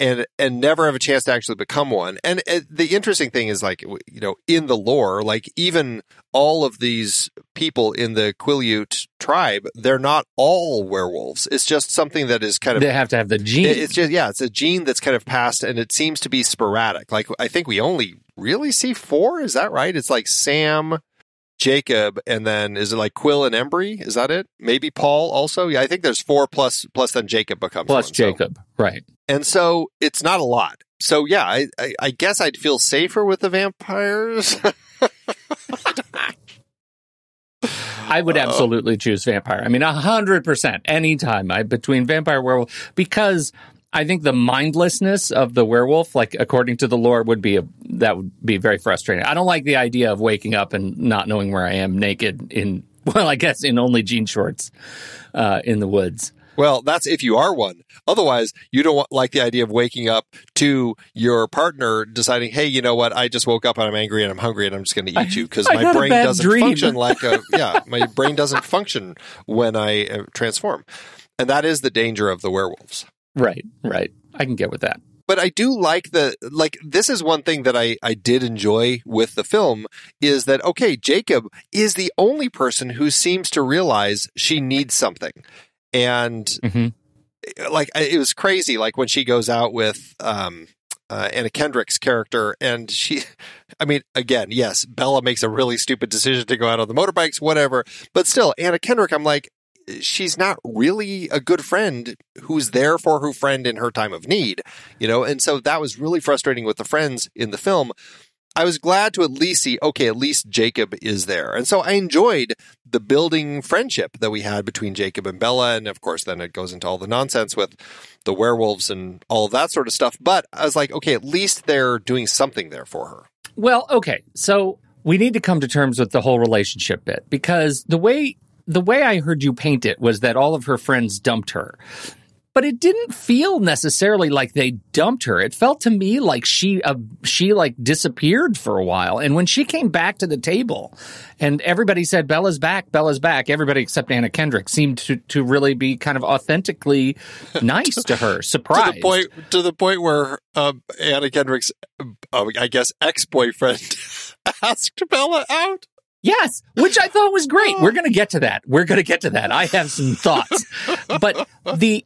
And and never have a chance to actually become one. And uh, the interesting thing is, like you know, in the lore, like even all of these people in the Quileute tribe, they're not all werewolves. It's just something that is kind of They have to have the gene. it's just yeah, it's a gene that's kind of passed, and it seems to be sporadic. Like I think we only really see four. Is that right? It's like Sam, Jacob, and then is it like Quill and Embry? Is that it? Maybe Paul also. Yeah, I think there's four plus plus then Jacob becomes plus one, so- Jacob, right? and so it's not a lot. So yeah, I, I, I guess I'd feel safer with the vampires. I would absolutely choose vampire. I mean, a hundred percent, anytime. I between vampire werewolf because I think the mindlessness of the werewolf, like according to the lore, would be a that would be very frustrating. I don't like the idea of waking up and not knowing where I am, naked in well, I guess in only jean shorts uh, in the woods. Well, that's if you are one. Otherwise, you don't want, like the idea of waking up to your partner deciding, "Hey, you know what? I just woke up and I'm angry and I'm hungry and I'm just going to eat you because my brain doesn't dream." function like a yeah, my brain doesn't function when I uh, transform." And that is the danger of the werewolves. Right, right. I can get with that. But I do like the like this is one thing that I I did enjoy with the film is that okay, Jacob is the only person who seems to realize she needs something. And Mhm. like it was crazy like when she goes out with um uh, Anna Kendrick's character, and she, I mean, again, yes, Bella makes a really stupid decision to go out on the motorbikes, whatever, but still, Anna Kendrick, I'm like, she's not really a good friend who's there for her friend in her time of need, you know, and so that was really frustrating with the friends in the film. I was glad to at least see, okay, at least Jacob is there. And so I enjoyed the building friendship that we had between Jacob and Bella. And of course, then it goes into all the nonsense with the werewolves and all that sort of stuff. But I was like, okay, at least they're doing something there for her. Well, okay. So we need to come to terms with the whole relationship bit because the way the way I heard you paint it was that all of her friends dumped her. But it didn't feel necessarily like they dumped her. It felt to me like she uh, she like disappeared for a while. And when she came back to the table and everybody said Bella's back, Bella's back, everybody except Anna Kendrick seemed to to really be kind of authentically nice to her, surprised. To the point, to the point where um, Anna Kendrick's, uh, I guess, ex boyfriend asked Bella out. Yes, which I thought was great. We're oh. going to get to that. We're going to get to that. I have some thoughts. But the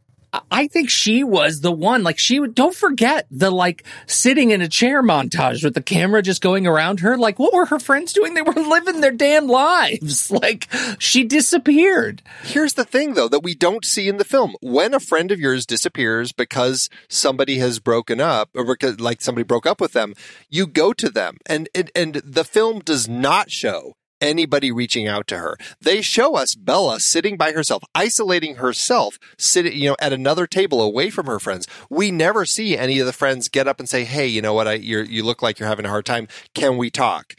I think she was the one like she would don't forget the like sitting in a chair montage with the camera just going around her like what were her friends doing? They were living their damn lives. Like she disappeared. Here's the thing, though, that we don't see in the film. When a friend of yours disappears because somebody has broken up, or because like somebody broke up with them, you go to them, and and, and the film does not show anybody reaching out to her. They show us Bella sitting by herself, isolating herself, sitting, you know, at another table away from her friends. We never see any of the friends get up and say, "Hey, you know what? I you look like you're having a hard time. Can we talk?"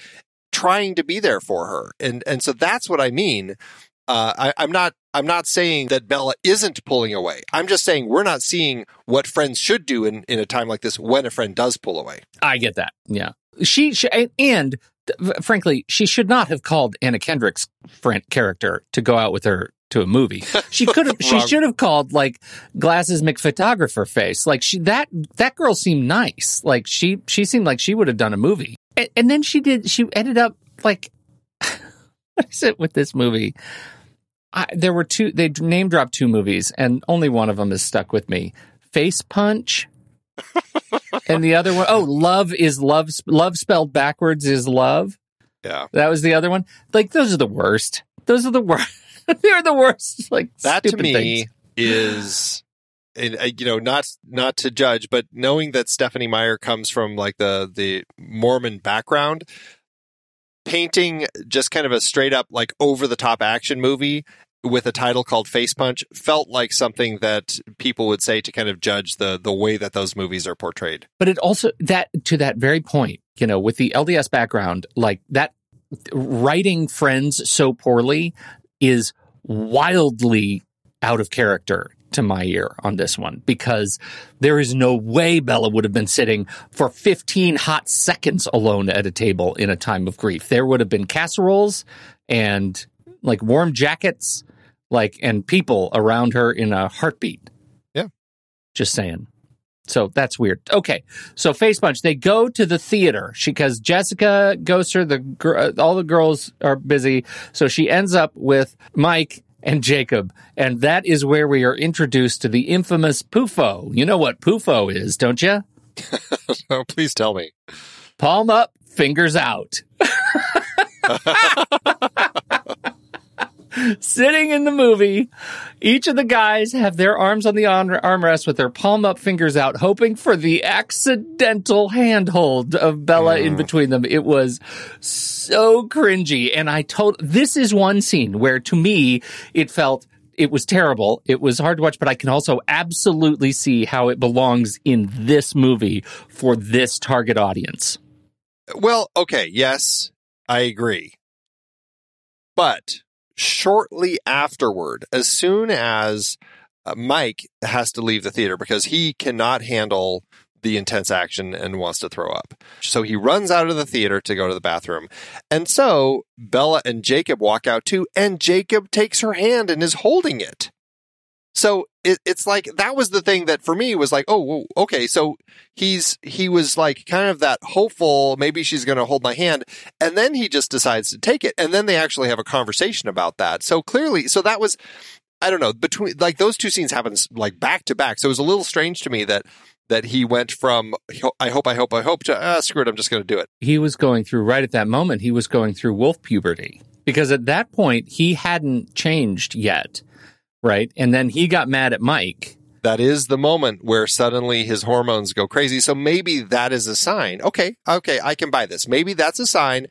Trying to be there for her, and and so that's what I mean. Uh, I, I'm not. I'm not saying that Bella isn't pulling away. I'm just saying we're not seeing what friends should do in, in a time like this when a friend does pull away. I get that. Yeah. She, she and frankly, she should not have called Anna Kendrick's friend character to go out with her to a movie. She could have she should have called like glasses McPhotographer face. Like she that that girl seemed nice. Like she she seemed like she would have done a movie. And, and then she did she ended up like what is it with this movie? I, there were two they name dropped two movies and only one of them is stuck with me. face punch. and the other one, oh, love is love. Love spelled backwards is love. Yeah. That was the other one. Like those are the worst. Those are the worst. They're the worst. Like that to me things. is and uh, you know not not to judge but knowing that Stephenie meyer comes from like the the mormon background painting just kind of a straight up like over the top action movie with a title called face punch felt like something that people would say to kind of judge the the way that those movies are portrayed But it also that to that very point, you know, with the LDS background, like that writing friends so poorly is wildly out of character to my ear on this one because there is no way Bella would have been sitting for 15 hot seconds alone at a table in a time of grief. There would have been casseroles and like warm jackets, like and people around her in a heartbeat. Yeah. Just saying. So that's weird. Okay, so face punch. They go to the theater She because Jessica goes her. The gr- uh, all the girls are busy, so she ends up with Mike and Jacob, and that is where we are introduced to the infamous Pufo. You know what Pufo is, don't you? oh please tell me Palm up, fingers out. Sitting in the movie, each of the guys have their arms on the armrest with their palm up, fingers out, hoping for the accidental handhold of Bella in mm. between them. It was so cringy. And I told, this is one scene where to me, it felt it was terrible. It was hard to watch, but I can also absolutely see how it belongs in this movie for this target audience. Well, okay, yes, I agree. But shortly afterward, as soon as uh, Mike has to leave the theater because he cannot handle the intense action and wants to throw up. So he runs out of the theater to go to the bathroom. And so Bella and Jacob walk out too, and Jacob takes her hand and is holding it. So it, it's like that was the thing that for me was like, oh, okay. So he's he was like kind of that hopeful, maybe she's going to hold my hand, and then he just decides to take it, and then they actually have a conversation about that. So clearly, so that was, I don't know, between like those two scenes happens like back to back. So it was a little strange to me that that he went from I hope, I hope, I hope to ah, screw it, I'm just going to do it. he was going through right at that moment he was going through wolf puberty because at that point he hadn't changed yet right and then he got mad at mike that is the moment where suddenly his hormones go crazy. So maybe that is a sign. Okay, okay, I can buy this. Maybe that's a sign.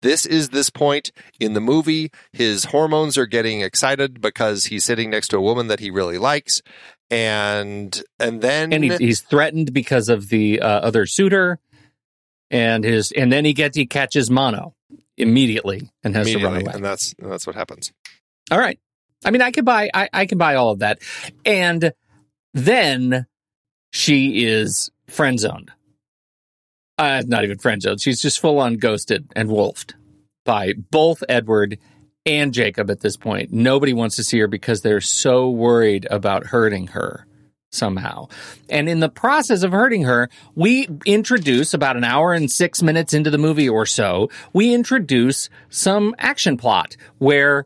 This is this point in the movie. His hormones are getting excited because he's sitting next to a woman that he really likes, and and then and he, he's threatened because of the uh, other suitor and his and then he gets he catches mono immediately and has to run away and that's that's what happens. all right i mean i can buy I, I can buy all of that. And then she is friend zoned uh, not even friend zoned she's just full on ghosted and wolfed by both edward and jacob at this point. Nobody wants to see her because they're so worried about hurting her somehow. And in the process of hurting her, we introduce about an hour and six minutes into the movie or so, we introduce some action plot where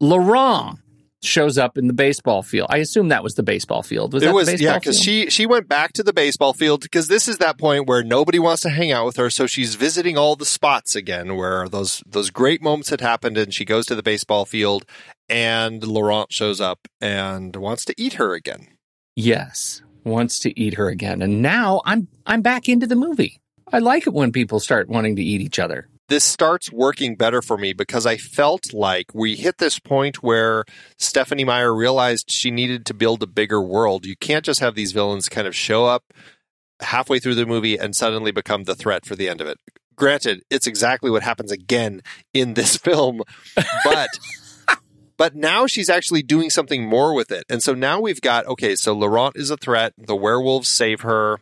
Laurent shows up in the baseball field. I assume that was the baseball field. Was it was yeah because she she went back to the baseball field because this is that point where nobody wants to hang out with her so she's visiting all the spots again where those those great moments had happened and she goes to the baseball field and laurent shows up and wants to eat her again Yes, wants to eat her again. And now I'm I'm back into the movie. I like it when people start wanting to eat each other. This starts working better for me because I felt like we hit this point where Stephenie Meyer realized she needed to build a bigger world. You can't just have these villains kind of show up halfway through the movie and suddenly become the threat for the end of it. Granted, it's exactly what happens again in this film, but but now she's actually doing something more with it. And so now we've got okay, so Laurent is a threat, the werewolves save her,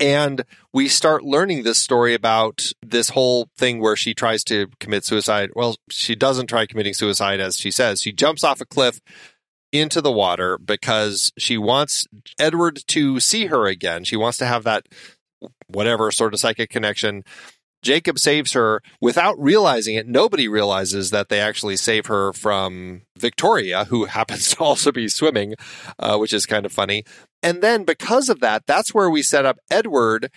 and we start learning this story about this whole thing where she tries to commit suicide. Well, she doesn't try committing suicide as she says. She jumps off a cliff into the water because she wants Edward to see her again. She wants to have that whatever sort of psychic connection. Jacob saves her without realizing it. Nobody realizes that they actually save her from Victoria, who happens to also be swimming, uh, which is kind of funny. And then because of that, that's where we set up Edward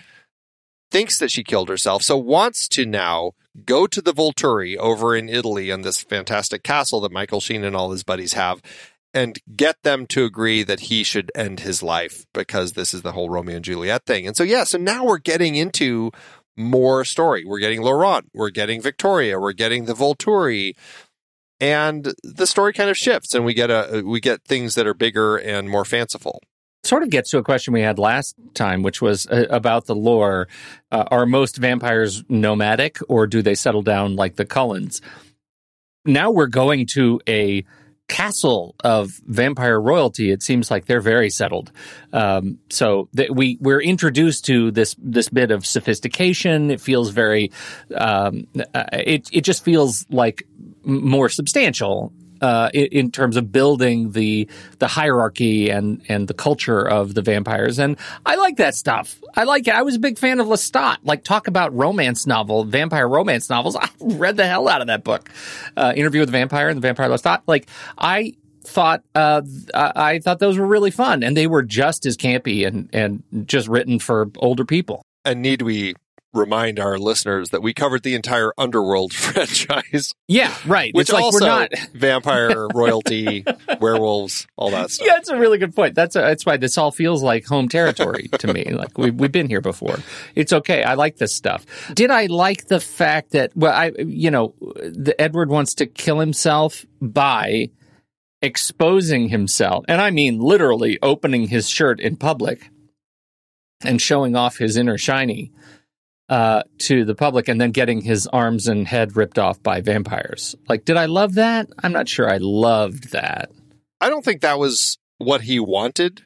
thinks that she killed herself, so wants to now go to the Volturi over in Italy in this fantastic castle that Michael Sheen and all his buddies have and get them to agree that he should end his life because this is the whole Romeo and Juliet thing. And so, yeah, so now we're getting into more story. We're getting Laurent, we're getting Victoria, we're getting the Volturi. And the story kind of shifts and we get a we get things that are bigger and more fanciful sort of gets to a question we had last time, which was uh, about the lore. Uh, are most vampires nomadic or do they settle down like the Cullens? Now we're going to a castle of vampire royalty. It seems like they're very settled. Um, so th- we we're introduced to this this bit of sophistication. It feels very. Um, uh, it it just feels like more substantial uh, in, in, terms of building the the hierarchy and and the culture of the vampires. And I like that stuff. I like it. I was a big fan of Lestat. Like talk about romance novel, vampire romance novels. I read the hell out of that book. Uh, Interview with the Vampire and the Vampire Lestat. Like I thought uh, I thought those were really fun, and they were just as campy and and just written for older people. And need we remind our listeners that we covered the entire Underworld franchise. Yeah, right. Which it's like also we're not vampire, royalty, werewolves, all that stuff. Yeah, it's a really good point. That's a, that's why this all feels like home territory to me. Like we we've been here before. It's okay. I like this stuff. Did I like the fact that well, I you know, the Edward wants to kill himself by exposing himself, and I mean literally opening his shirt in public and showing off his inner shiny uh, to the public and then getting his arms and head ripped off by vampires. Like, did I love that? I'm not sure I loved that. I don't think that was what he wanted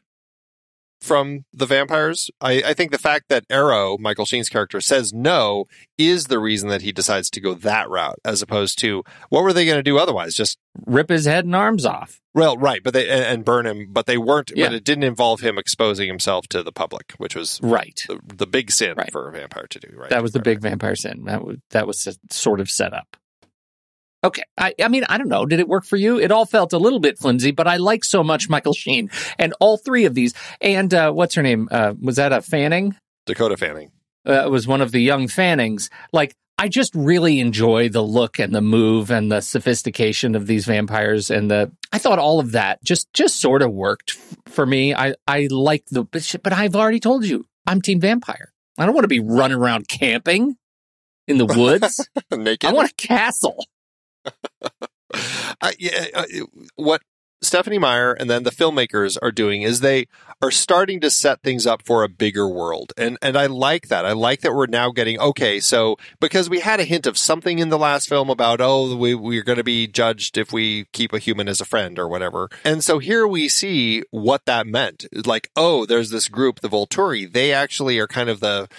from the vampires. I, I, think the fact that Aro, Michael Sheen's character, says no is the reason that he decides to go that route, as opposed to what were they going to do otherwise? Just rip his head and arms off. Well, right, but they and, and burn him, but they weren't. Yeah. But it didn't involve him exposing himself to the public, which was right the, the big sin right. for a vampire to do. Right, that was the big vampire sin. That was that was sort of set up. Okay. I, I mean, I don't know. Did it work for you? It all felt a little bit flimsy, but I like so much Michael Sheen and all three of these. And uh, what's her name? Uh, was that a Fanning? Dakota Fanning. Uh, was one of the young Fannings. Like, I just really enjoy the look and the move and the sophistication of these vampires and the I thought all of that just just sort of worked for me. I I like the but I've already told you I'm team vampire. I don't want to be running around camping in the woods. Naked. I want a castle. I, yeah, uh, what Stephenie Meyer and then the filmmakers are doing is they are starting to set things up for a bigger world. And and I like that. I like that we're now getting okay, so because we had a hint of something in the last film about oh we we're going to be judged if we keep a human as a friend or whatever. And so here we see what that meant. Like oh there's this group the Volturi. They actually are kind of the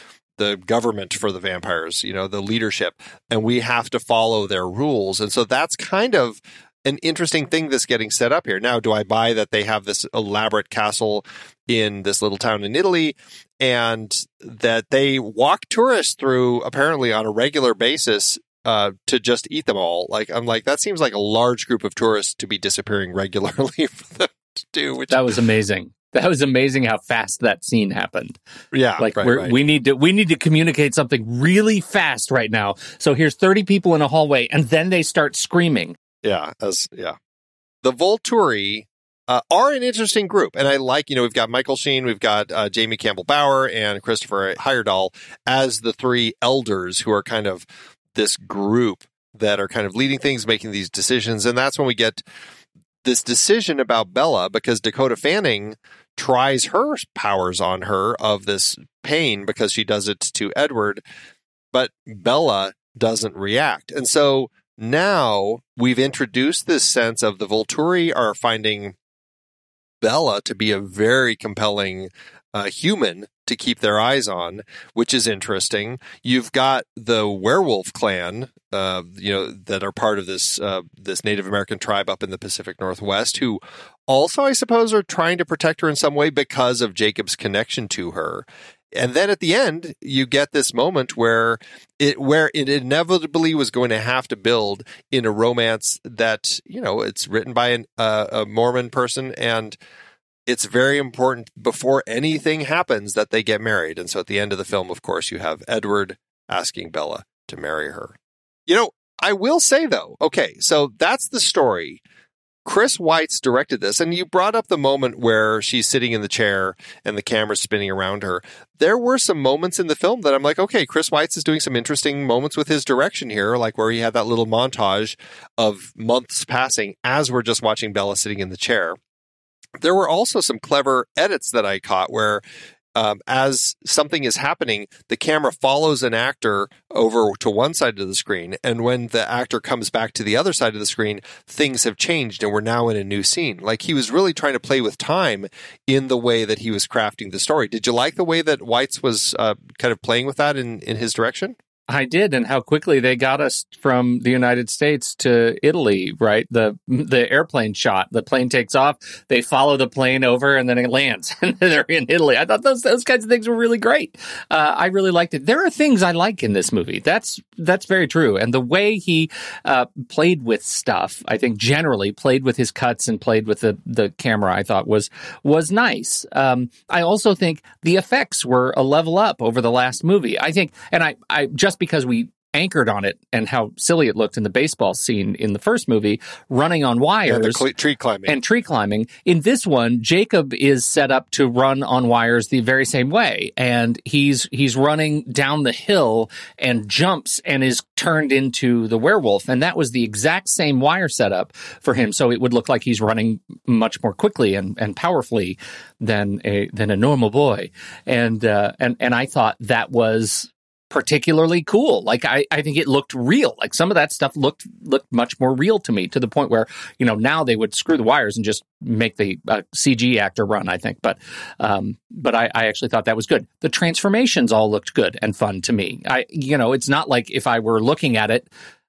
the government for the vampires, you know, the leadership, and we have to follow their rules. And so that's kind of an interesting thing that's getting set up here. Now, do I buy that they have this elaborate castle in this little town in Italy and that they walk tourists through apparently on a regular basis uh, to just eat them all? Like, I'm like, that seems like a large group of tourists to be disappearing regularly for them to do. Which that was amazing. That was amazing how fast that scene happened. Yeah, like right, we're, right. we need to we need to communicate something really fast right now. So here's 30 people in a hallway, and then they start screaming. Yeah, as yeah, the Volturi uh, are an interesting group, and I like you know we've got Michael Sheen, we've got uh, Jamie Campbell Bower, and Christopher Heyerdahl as the three elders who are kind of this group that are kind of leading things, making these decisions, and that's when we get this decision about Bella because Dakota Fanning tries her powers on her of this pain because she does it to Edward, but Bella doesn't react. And so now we've introduced this sense of the Volturi are finding Bella to be a very compelling uh, human to keep their eyes on, which is interesting. You've got the werewolf clan, uh, you know, that are part of this uh, this Native American tribe up in the Pacific Northwest, who also, I suppose, are trying to protect her in some way because of Jacob's connection to her. And then at the end, you get this moment where it where it inevitably was going to have to build in a romance that you know it's written by an, uh, a Mormon person and it's very important before anything happens that they get married. And so at the end of the film, of course, you have Edward asking Bella to marry her. You know, I will say though, okay, so that's the story. Chris Weitz directed this, and you brought up the moment where she's sitting in the chair and the camera's spinning around her. There were some moments in the film that I'm like, okay, Chris Weitz is doing some interesting moments with his direction here, like where he had that little montage of months passing as we're just watching Bella sitting in the chair. There were also some clever edits that I caught where um, as something is happening, the camera follows an actor over to one side of the screen. And when the actor comes back to the other side of the screen, things have changed and we're now in a new scene. Like he was really trying to play with time in the way that he was crafting the story. Did you like the way that Weitz was uh, kind of playing with that in, in his direction? I did, and how quickly they got us from the United States to Italy. Right, the the airplane shot. The plane takes off. They follow the plane over, and then it lands, and they're in Italy. I thought those those kinds of things were really great. Uh, I really liked it. There are things I like in this movie. That's that's very true. And the way he uh, played with stuff, I think generally played with his cuts and played with the the camera. I thought was was nice. Um, I also think the effects were a level up over the last movie. I think, and I I just just because we anchored on it and how silly it looked in the baseball scene in the first movie, running on wires, yeah, cl- tree climbing, and tree climbing. In this one, Jacob is set up to run on wires the very same way, and he's he's running down the hill and jumps and is turned into the werewolf, and that was the exact same wire setup for him. So it would look like he's running much more quickly and, and powerfully than a than a normal boy, and uh, and and I thought that was particularly cool. Like I, I think it looked real. Like some of that stuff looked looked much more real to me to the point where you know now they would screw the wires and just make the uh, CG actor run. I think, but um, but I, I actually thought that was good. The transformations all looked good and fun to me. I you know it's not like if I were looking at it.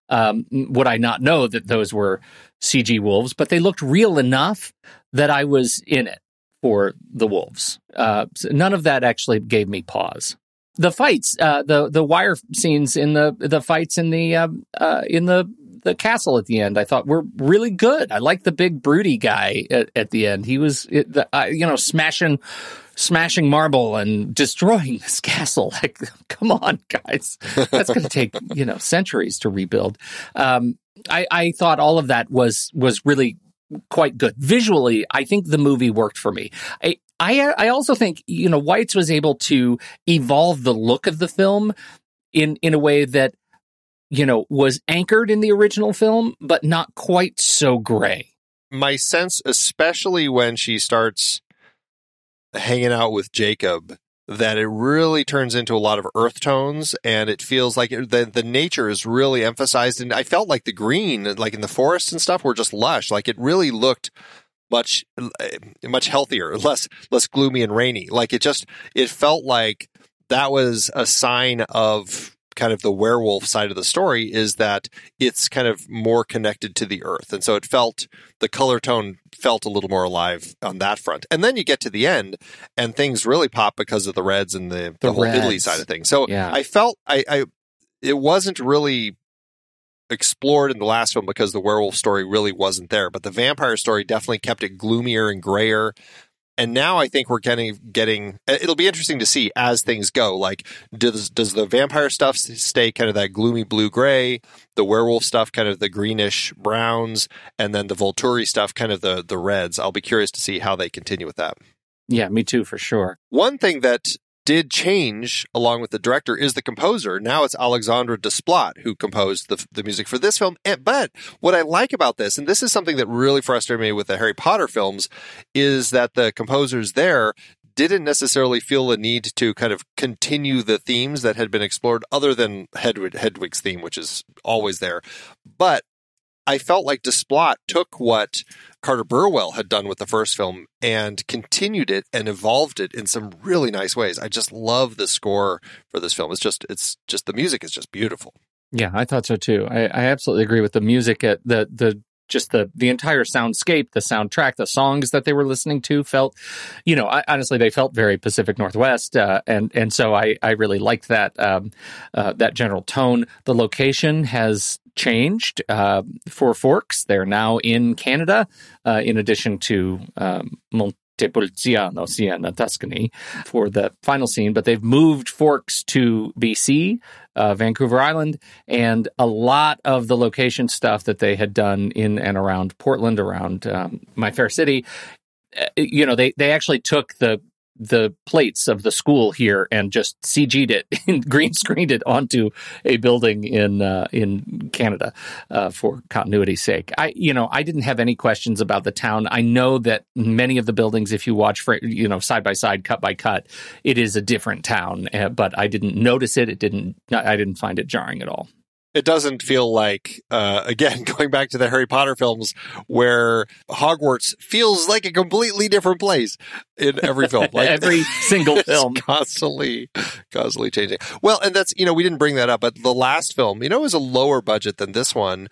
Um, would I not know that those were CG wolves? But they looked real enough that I was in it for the wolves. Uh, so none of that actually gave me pause the fights, uh, the the wire scenes in the the fights in the uh, uh, in the the castle at the end, I thought were really good. I like the big broody guy at, at the end. He was, the, uh, you know, smashing smashing marble and destroying this castle. Like, come on, guys, that's going to take you know centuries to rebuild. Um, I, I thought all of that was was really quite good visually. I think the movie worked for me. I, I I also think you know Weitz was able to evolve the look of the film in in a way that you know was anchored in the original film, but not quite so gray. My sense, especially when she starts hanging out with Jacob, that it really turns into a lot of earth tones and it feels like the, the nature is really emphasized and i felt like the green like in the forests and stuff were just lush like it really looked much much healthier, less less gloomy and rainy. Like it just it felt like that was a sign of kind of the werewolf side of the story is that it's kind of more connected to the earth. And so it felt the color tone felt a little more alive on that front. And then you get to the end and things really pop because of the reds and the, the, the whole Italy side of things. So yeah. I felt I, I it wasn't really explored in the last one because the werewolf story really wasn't there. But the vampire story definitely kept it gloomier and grayer. And now I think we're getting getting. Uh, it'll be interesting to see as things go. Like, does does the vampire stuff stay kind of that gloomy blue gray? The werewolf stuff kind of the greenish browns, and then the Volturi stuff kind of the the reds. I'll be curious to see how they continue with that. Yeah, me too, for sure. One thing that did change along with the director is the composer. Now it's Alexandre Desplat who composed the, the music for this film. And, but what I like about this, and this is something that really frustrated me with the Harry Potter films, is that the composers there didn't necessarily feel the need to kind of continue the themes that had been explored other than Hedwig, Hedwig's theme, which is always there. But I felt like Desplat took what Carter Burwell had done with the first film and continued it and evolved it in some really nice ways. I just love the score for this film. It's just it's just the music is just beautiful. Yeah, I thought so too. I, I absolutely agree with the music. At the the just the the entire soundscape, the soundtrack, the songs that they were listening to felt, you know, I, honestly they felt very Pacific Northwest, uh, and and so I I really liked that um, uh, that general tone. The location has changed uh, for Forks. They're now in Canada, uh, in addition to um, Montepulciano, Siena, Tuscany, for the final scene. But they've moved Forks to BC, uh, Vancouver Island, and a lot of the location stuff that they had done in and around Portland, around um, My Fair City. uh, You know, they they actually took the the plates of the school here and just CG'd it green screened it onto a building in uh, in Canada uh, for continuity's sake. I you know I didn't have any questions about the town. I know that many of the buildings, if you watch for you know side by side, cut by cut, it is a different town. Uh, but I didn't notice it. It didn't. I didn't find it jarring at all. It doesn't feel like uh, again going back to the harry potter films where hogwarts feels like a completely different place in every film like Every single film. constantly constantly changing well and that's you know we didn't bring that up but the last film you know was a lower budget than this one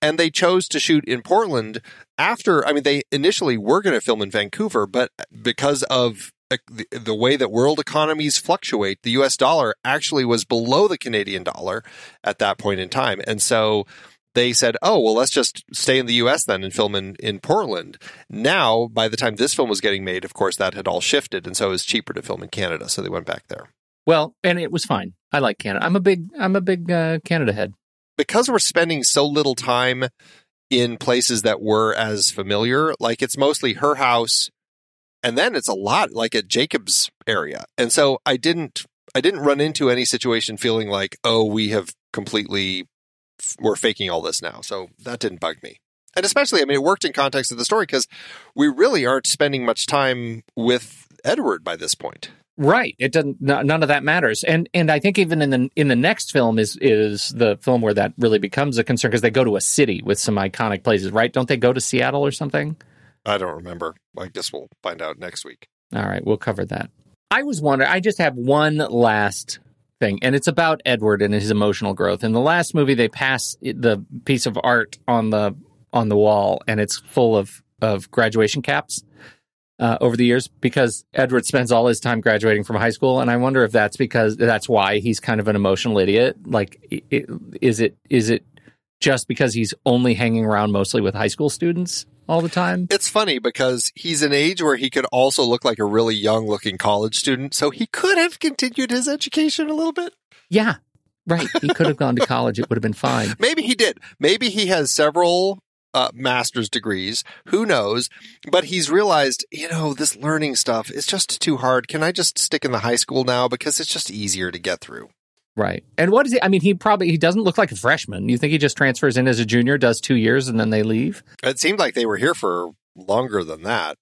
and they chose to shoot in portland after i mean they initially were going to film in vancouver but because of the, the way that world economies fluctuate, the US dollar actually was below the Canadian dollar at that point in time. And so they said, oh, well, let's just stay in the US then and film in, in Portland. Now, by the time this film was getting made, of course, that had all shifted. And so it was cheaper to film in Canada. So they went back there. Well, and it was fine. I like Canada. I'm a big I'm a big uh, Canada head. Because we're spending so little time in places that were as familiar, like it's mostly her house, and then it's a lot like at Jacob's area. And so I didn't I didn't run into any situation feeling like, oh, we have completely we're faking all this now. So that didn't bug me. And especially, I mean, it worked in context of the story because we really aren't spending much time with Edward by this point. Right. It doesn't. None of that matters. And and I think even in the in the next film is is the film where that really becomes a concern because they go to a city with some iconic places. Right? Don't they go to Seattle or something? I don't remember. I guess we'll find out next week. All right, we'll cover that. I was wondering. I just have one last thing, and it's about Edward and his emotional growth. In the last movie, they pass the piece of art on the on the wall, and it's full of of graduation caps. Uh, over the years, because Edward spends all his time graduating from high school, and I wonder if that's because that's why he's kind of an emotional idiot. Like, i- i- is it is it just because he's only hanging around mostly with high school students all the time? It's funny because he's an age where he could also look like a really young looking college student. So he could have continued his education a little bit. Yeah, right. He could have gone to college; it would have been fine. Maybe he did. Maybe he has several uh, master's degrees. Who knows? But he's realized, you know, this learning stuff is just too hard. Can I just stick in the high school now because it's just easier to get through? Right. And what is he? I mean, he probably he doesn't look like a freshman. You think he just transfers in as a junior, does two years, and then they leave? It seemed like they were here for longer than that.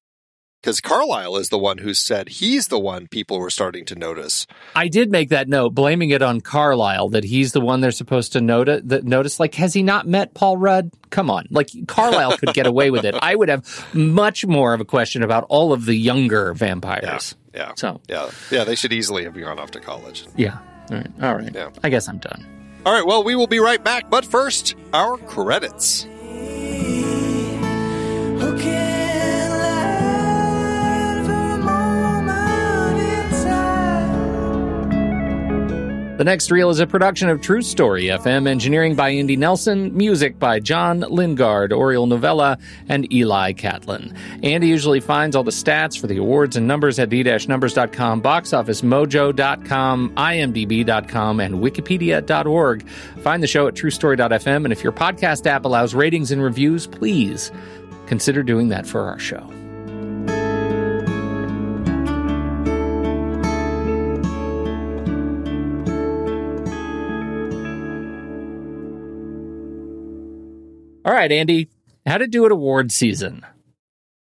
Because Carlisle is the one who said he's the one people were starting to notice. I did make that note, blaming it on Carlisle that he's the one they're supposed to notice. That notice, like, has he not met Paul Rudd? Come on, like Carlisle could get away with it. I would have much more of a question about all of the younger vampires. Yeah. So Yeah. Yeah. They should easily have gone off to college. yeah, all right, all right. Yeah. I guess I'm done. All right. Well, we will be right back. But first, our credits. The next reel is a production of True Story FM, engineering by Indy Nelson, music by John Lingard, Oriel Novella, and Eli Catlin. Andy usually finds all the stats for the awards and numbers at the-numbers.com, boxofficemojo.com, imdb.com, and wikipedia.org. Find the show at truestory.fm, and if your podcast app allows ratings and reviews, please consider doing that for our show. All right, Andy, how to do at award season?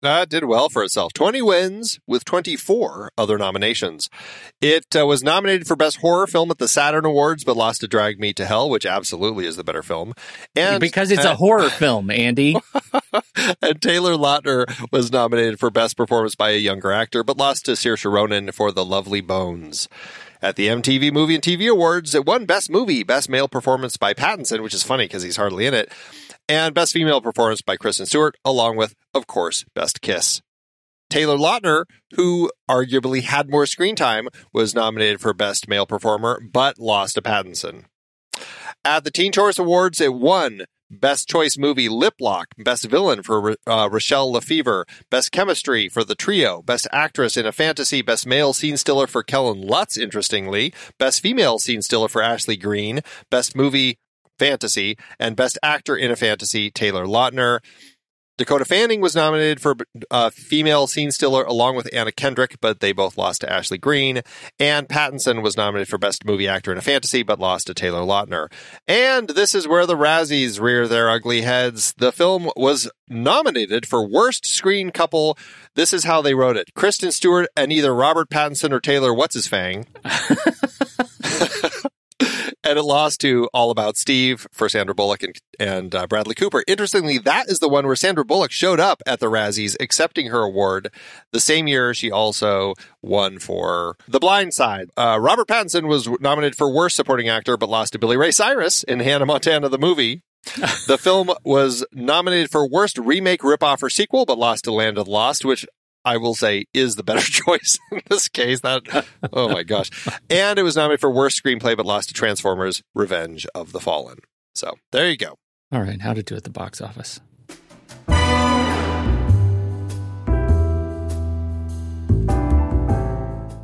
That did well for itself. 20 wins with 24 other nominations. It uh, was nominated for Best Horror Film at the Saturn Awards, but lost to Drag Me to Hell, which absolutely is the better film. And because it's a horror film, Andy. and Taylor Lautner was nominated for Best Performance by a Younger Actor, but lost to Saoirse Ronan for The Lovely Bones. At the MTV Movie and TV Awards, it won Best Movie, Best Male Performance by Pattinson, which is funny because he's hardly in it, and Best Female Performance by Kristen Stewart, along with, of course, Best Kiss. Taylor Lautner, who arguably had more screen time, was nominated for Best Male Performer, but lost to Pattinson. At the Teen Choice Awards, it won Best Choice Movie Lip Lock, Best Villain for uh, Rachelle Lefevre, Best Chemistry for the trio, Best Actress in a Fantasy, Best Male Scene Stiller for Kellen Lutz, interestingly, Best Female Scene Stiller for Ashley Greene, Best Movie Fantasy, and Best Actor in a Fantasy, Taylor Lautner. Dakota Fanning was nominated for uh, female scene stiller along with Anna Kendrick, but they both lost to Ashley Greene. And Pattinson was nominated for Best Movie Actor in a Fantasy, but lost to Taylor Lautner. And this is where the Razzies rear their ugly heads. The film was nominated for Worst Screen Couple. This is how they wrote it: Kristen Stewart and either Robert Pattinson or Taylor What's His Fang. and it lost to All About Steve for Sandra Bullock and, and uh, Bradley Cooper. Interestingly, that is the one where Sandra Bullock showed up at the Razzies accepting her award. The same year, she also won for The Blind Side. Uh, Robert Pattinson was nominated for Worst Supporting Actor, but lost to Billy Ray Cyrus in Hannah Montana the movie. the film was nominated for Worst Remake, Ripoff, or Sequel, but lost to Land of the Lost, which I will say is the better choice in this case. That oh my gosh. And it was nominated for worst screenplay but lost to Transformers Revenge of the Fallen. So there you go. All right, how to do at the box office.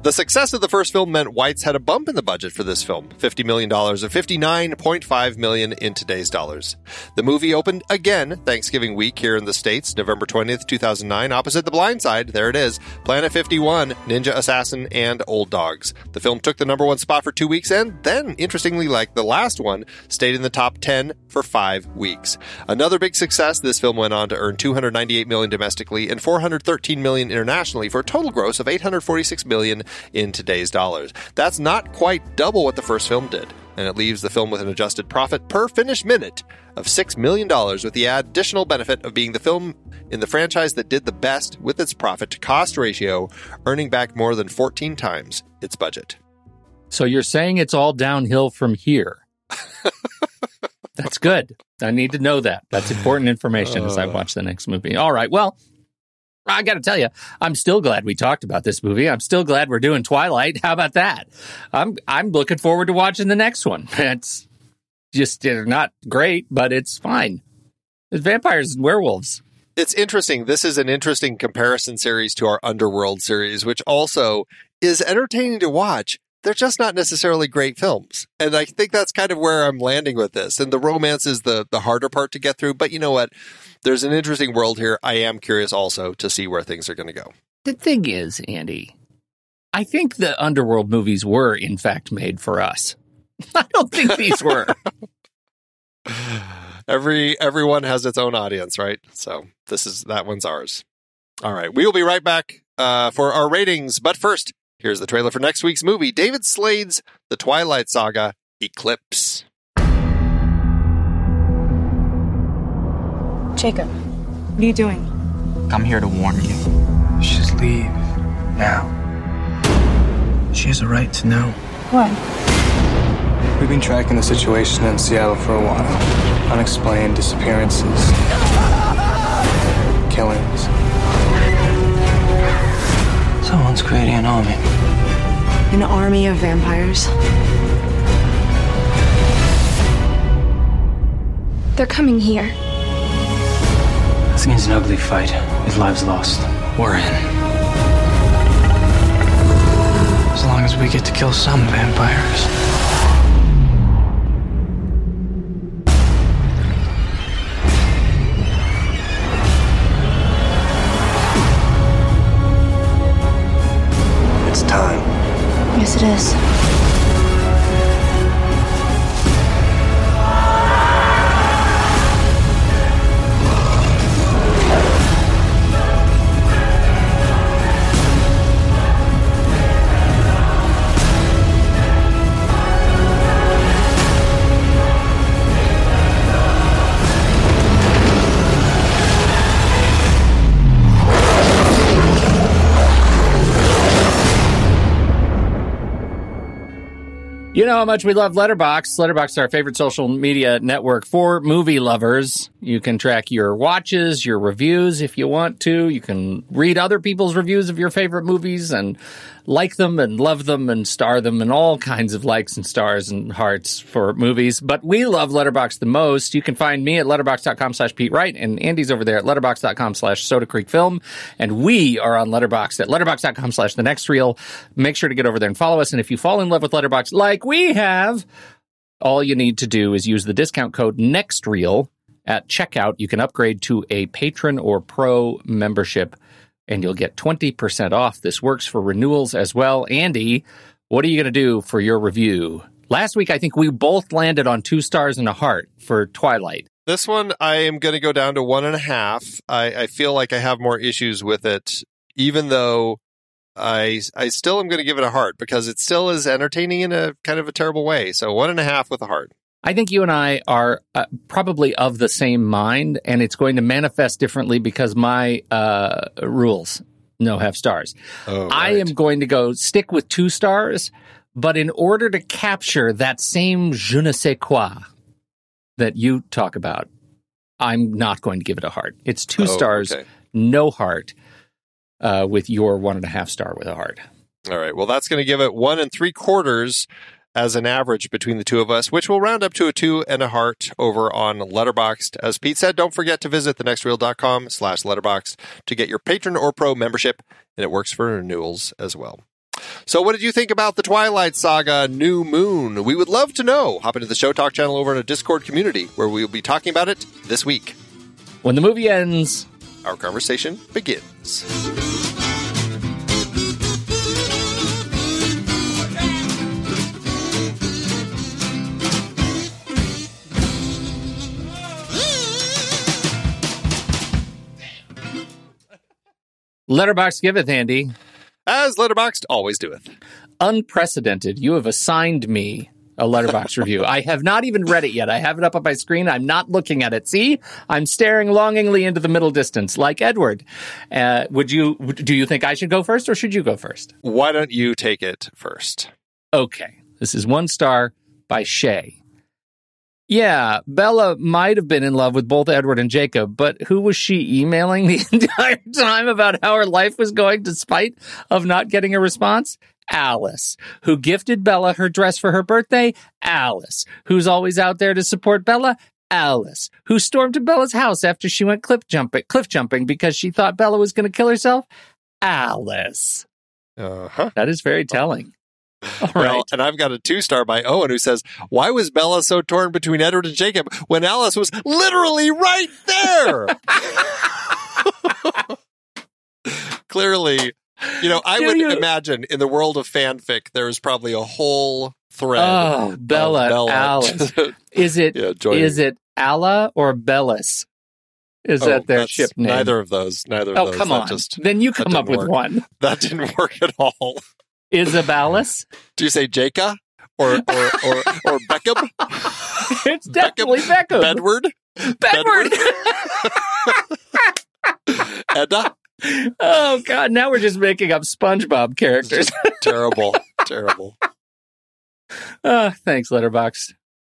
The success of the first film meant Weitz had a bump in the budget for this film, $50 million or 59.5 million in today's dollars. The movie opened again Thanksgiving week here in the States, November 20th, 2009, opposite The Blind Side. There it is. Planet 51, Ninja Assassin, and Old Dogs. The film took the number one spot for two weeks and then, interestingly, like the last one, stayed in the top 10 for five weeks. Another big success, this film went on to earn 298 million domestically and 413 million internationally for a total gross of 846 million in today's dollars. That's not quite double what the first film did, and it leaves the film with an adjusted profit per finished minute of $6 million, with the additional benefit of being the film in the franchise that did the best with its profit to cost ratio, earning back more than 14 times its budget. So you're saying it's all downhill from here? That's good. I need to know that. That's important information as I uh. watch the next movie. All right. Well, I got to tell you, I'm still glad we talked about this movie. I'm still glad we're doing Twilight. How about that? I'm I'm looking forward to watching the next one. It's just not great, but it's fine. It's vampires and werewolves. It's interesting. This is an interesting comparison series to our Underworld series, which also is entertaining to watch. They're just not necessarily great films. And I think that's kind of where I'm landing with this. And the romance is the the harder part to get through, but you know what? there's an interesting world here. I am curious also to see where things are going to go. The thing is, Andy, I think the Underworld movies were, in fact, made for us. I don't think these were. Every everyone has its own audience, right? So this is that one's ours. All right, we will be right back uh, for our ratings, but first, here's the trailer for next week's movie: David Slade's The Twilight Saga: Eclipse. Jacob, what are you doing? I'm here to warn you. She's leave. Now. She has a right to know. What? We've been tracking the situation in Seattle for a while. Unexplained disappearances, killings. Someone's creating an army. An army of vampires? They're coming here. This means an ugly fight with lives lost. We're in. As long as we get to kill some vampires. Yes, it is. You know how much we love Letterboxd. Letterboxd is our favorite social media network for movie lovers. You can track your watches, your reviews if you want to. You can read other people's reviews of your favorite movies and like them and love them and star them and all kinds of likes and stars and hearts for movies. But we love Letterboxd the most. You can find me at letterboxd.com slash Pete Wright and Andy's over there at letterboxd.com slash Soda Creek Film. And we are on Letterboxd at letterboxd.com slash the next reel. Make sure to get over there and follow us. And if you fall in love with Letterboxd like we have, all you need to do is use the discount code NEXTREEL at checkout. You can upgrade to a patron or pro membership and you'll get 20% off. This works for renewals as well. Andy, what are you going to do for your review? Last week, I think we both landed on two stars and a heart for Twilight. This one, I am going to go down to one and a half. I, I feel like I have more issues with it, even though I I still am going to give it a heart because it still is entertaining in a kind of a terrible way. So one and a half with a heart. I think you and I are uh, probably of the same mind, and it's going to manifest differently because my uh, rules no have stars. Oh, I am going to go stick with two stars, but in order to capture that same je ne sais quoi that you talk about, I'm not going to give it a heart. It's two Oh, stars, okay. no heart, uh, with your one and a half star with a heart. All right. Well, that's going to give it one and three quarters as an average between the two of us, which will round up to a two and a heart over on Letterboxd. As Pete said, don't forget to visit thenextreel.com slash letterboxd to get your patron or pro membership, and it works for renewals as well. So, what did you think about the Twilight Saga New Moon? We would love to know. Hop into the Show Talk channel over in a Discord community where we will be talking about it this week. When the movie ends, Our conversation begins. Letterboxd giveth, Andy. As Letterboxd always doeth. unprecedented. You have assigned me a Letterboxd review. I have not even read it yet. I have it up on my screen. I'm not looking at it. See, I'm staring longingly into the middle distance, like Edward. Uh, would you? Do you think I should go first, or should you go first? Why don't you take it first? Okay, this is one star by Shay. Yeah, Bella might have been in love with both Edward and Jacob, but who was she emailing the entire time about how her life was going despite of not getting a response? Alice, who gifted Bella her dress for her birthday. Alice, who's always out there to support Bella. Alice, who stormed to Bella's house after she went cliff jumping, cliff jumping because she thought Bella was going to kill herself. Alice. Uh huh. That is very telling. All right. Well, and I've got a two star by Owen who says, Why was Bella so torn between Edward and Jacob when Alice was literally right there? Clearly, you know, I would you- imagine in the world of fanfic, there's probably a whole thread. Oh, of Bella, Alice. Is it Yeah, is it Alla or Bellis? Is Oh, that their ship name? Neither of those. Neither of Oh, those. come That on. Just, then you come up with work. one. that didn't work at all. Isabella's? Do you say Jacob or or or, or Beckham? it's definitely Beckham. Bedward? Bedward. Edda? oh God! Now we're just making up SpongeBob characters. terrible. Terrible. Ah, thanks, Letterboxd.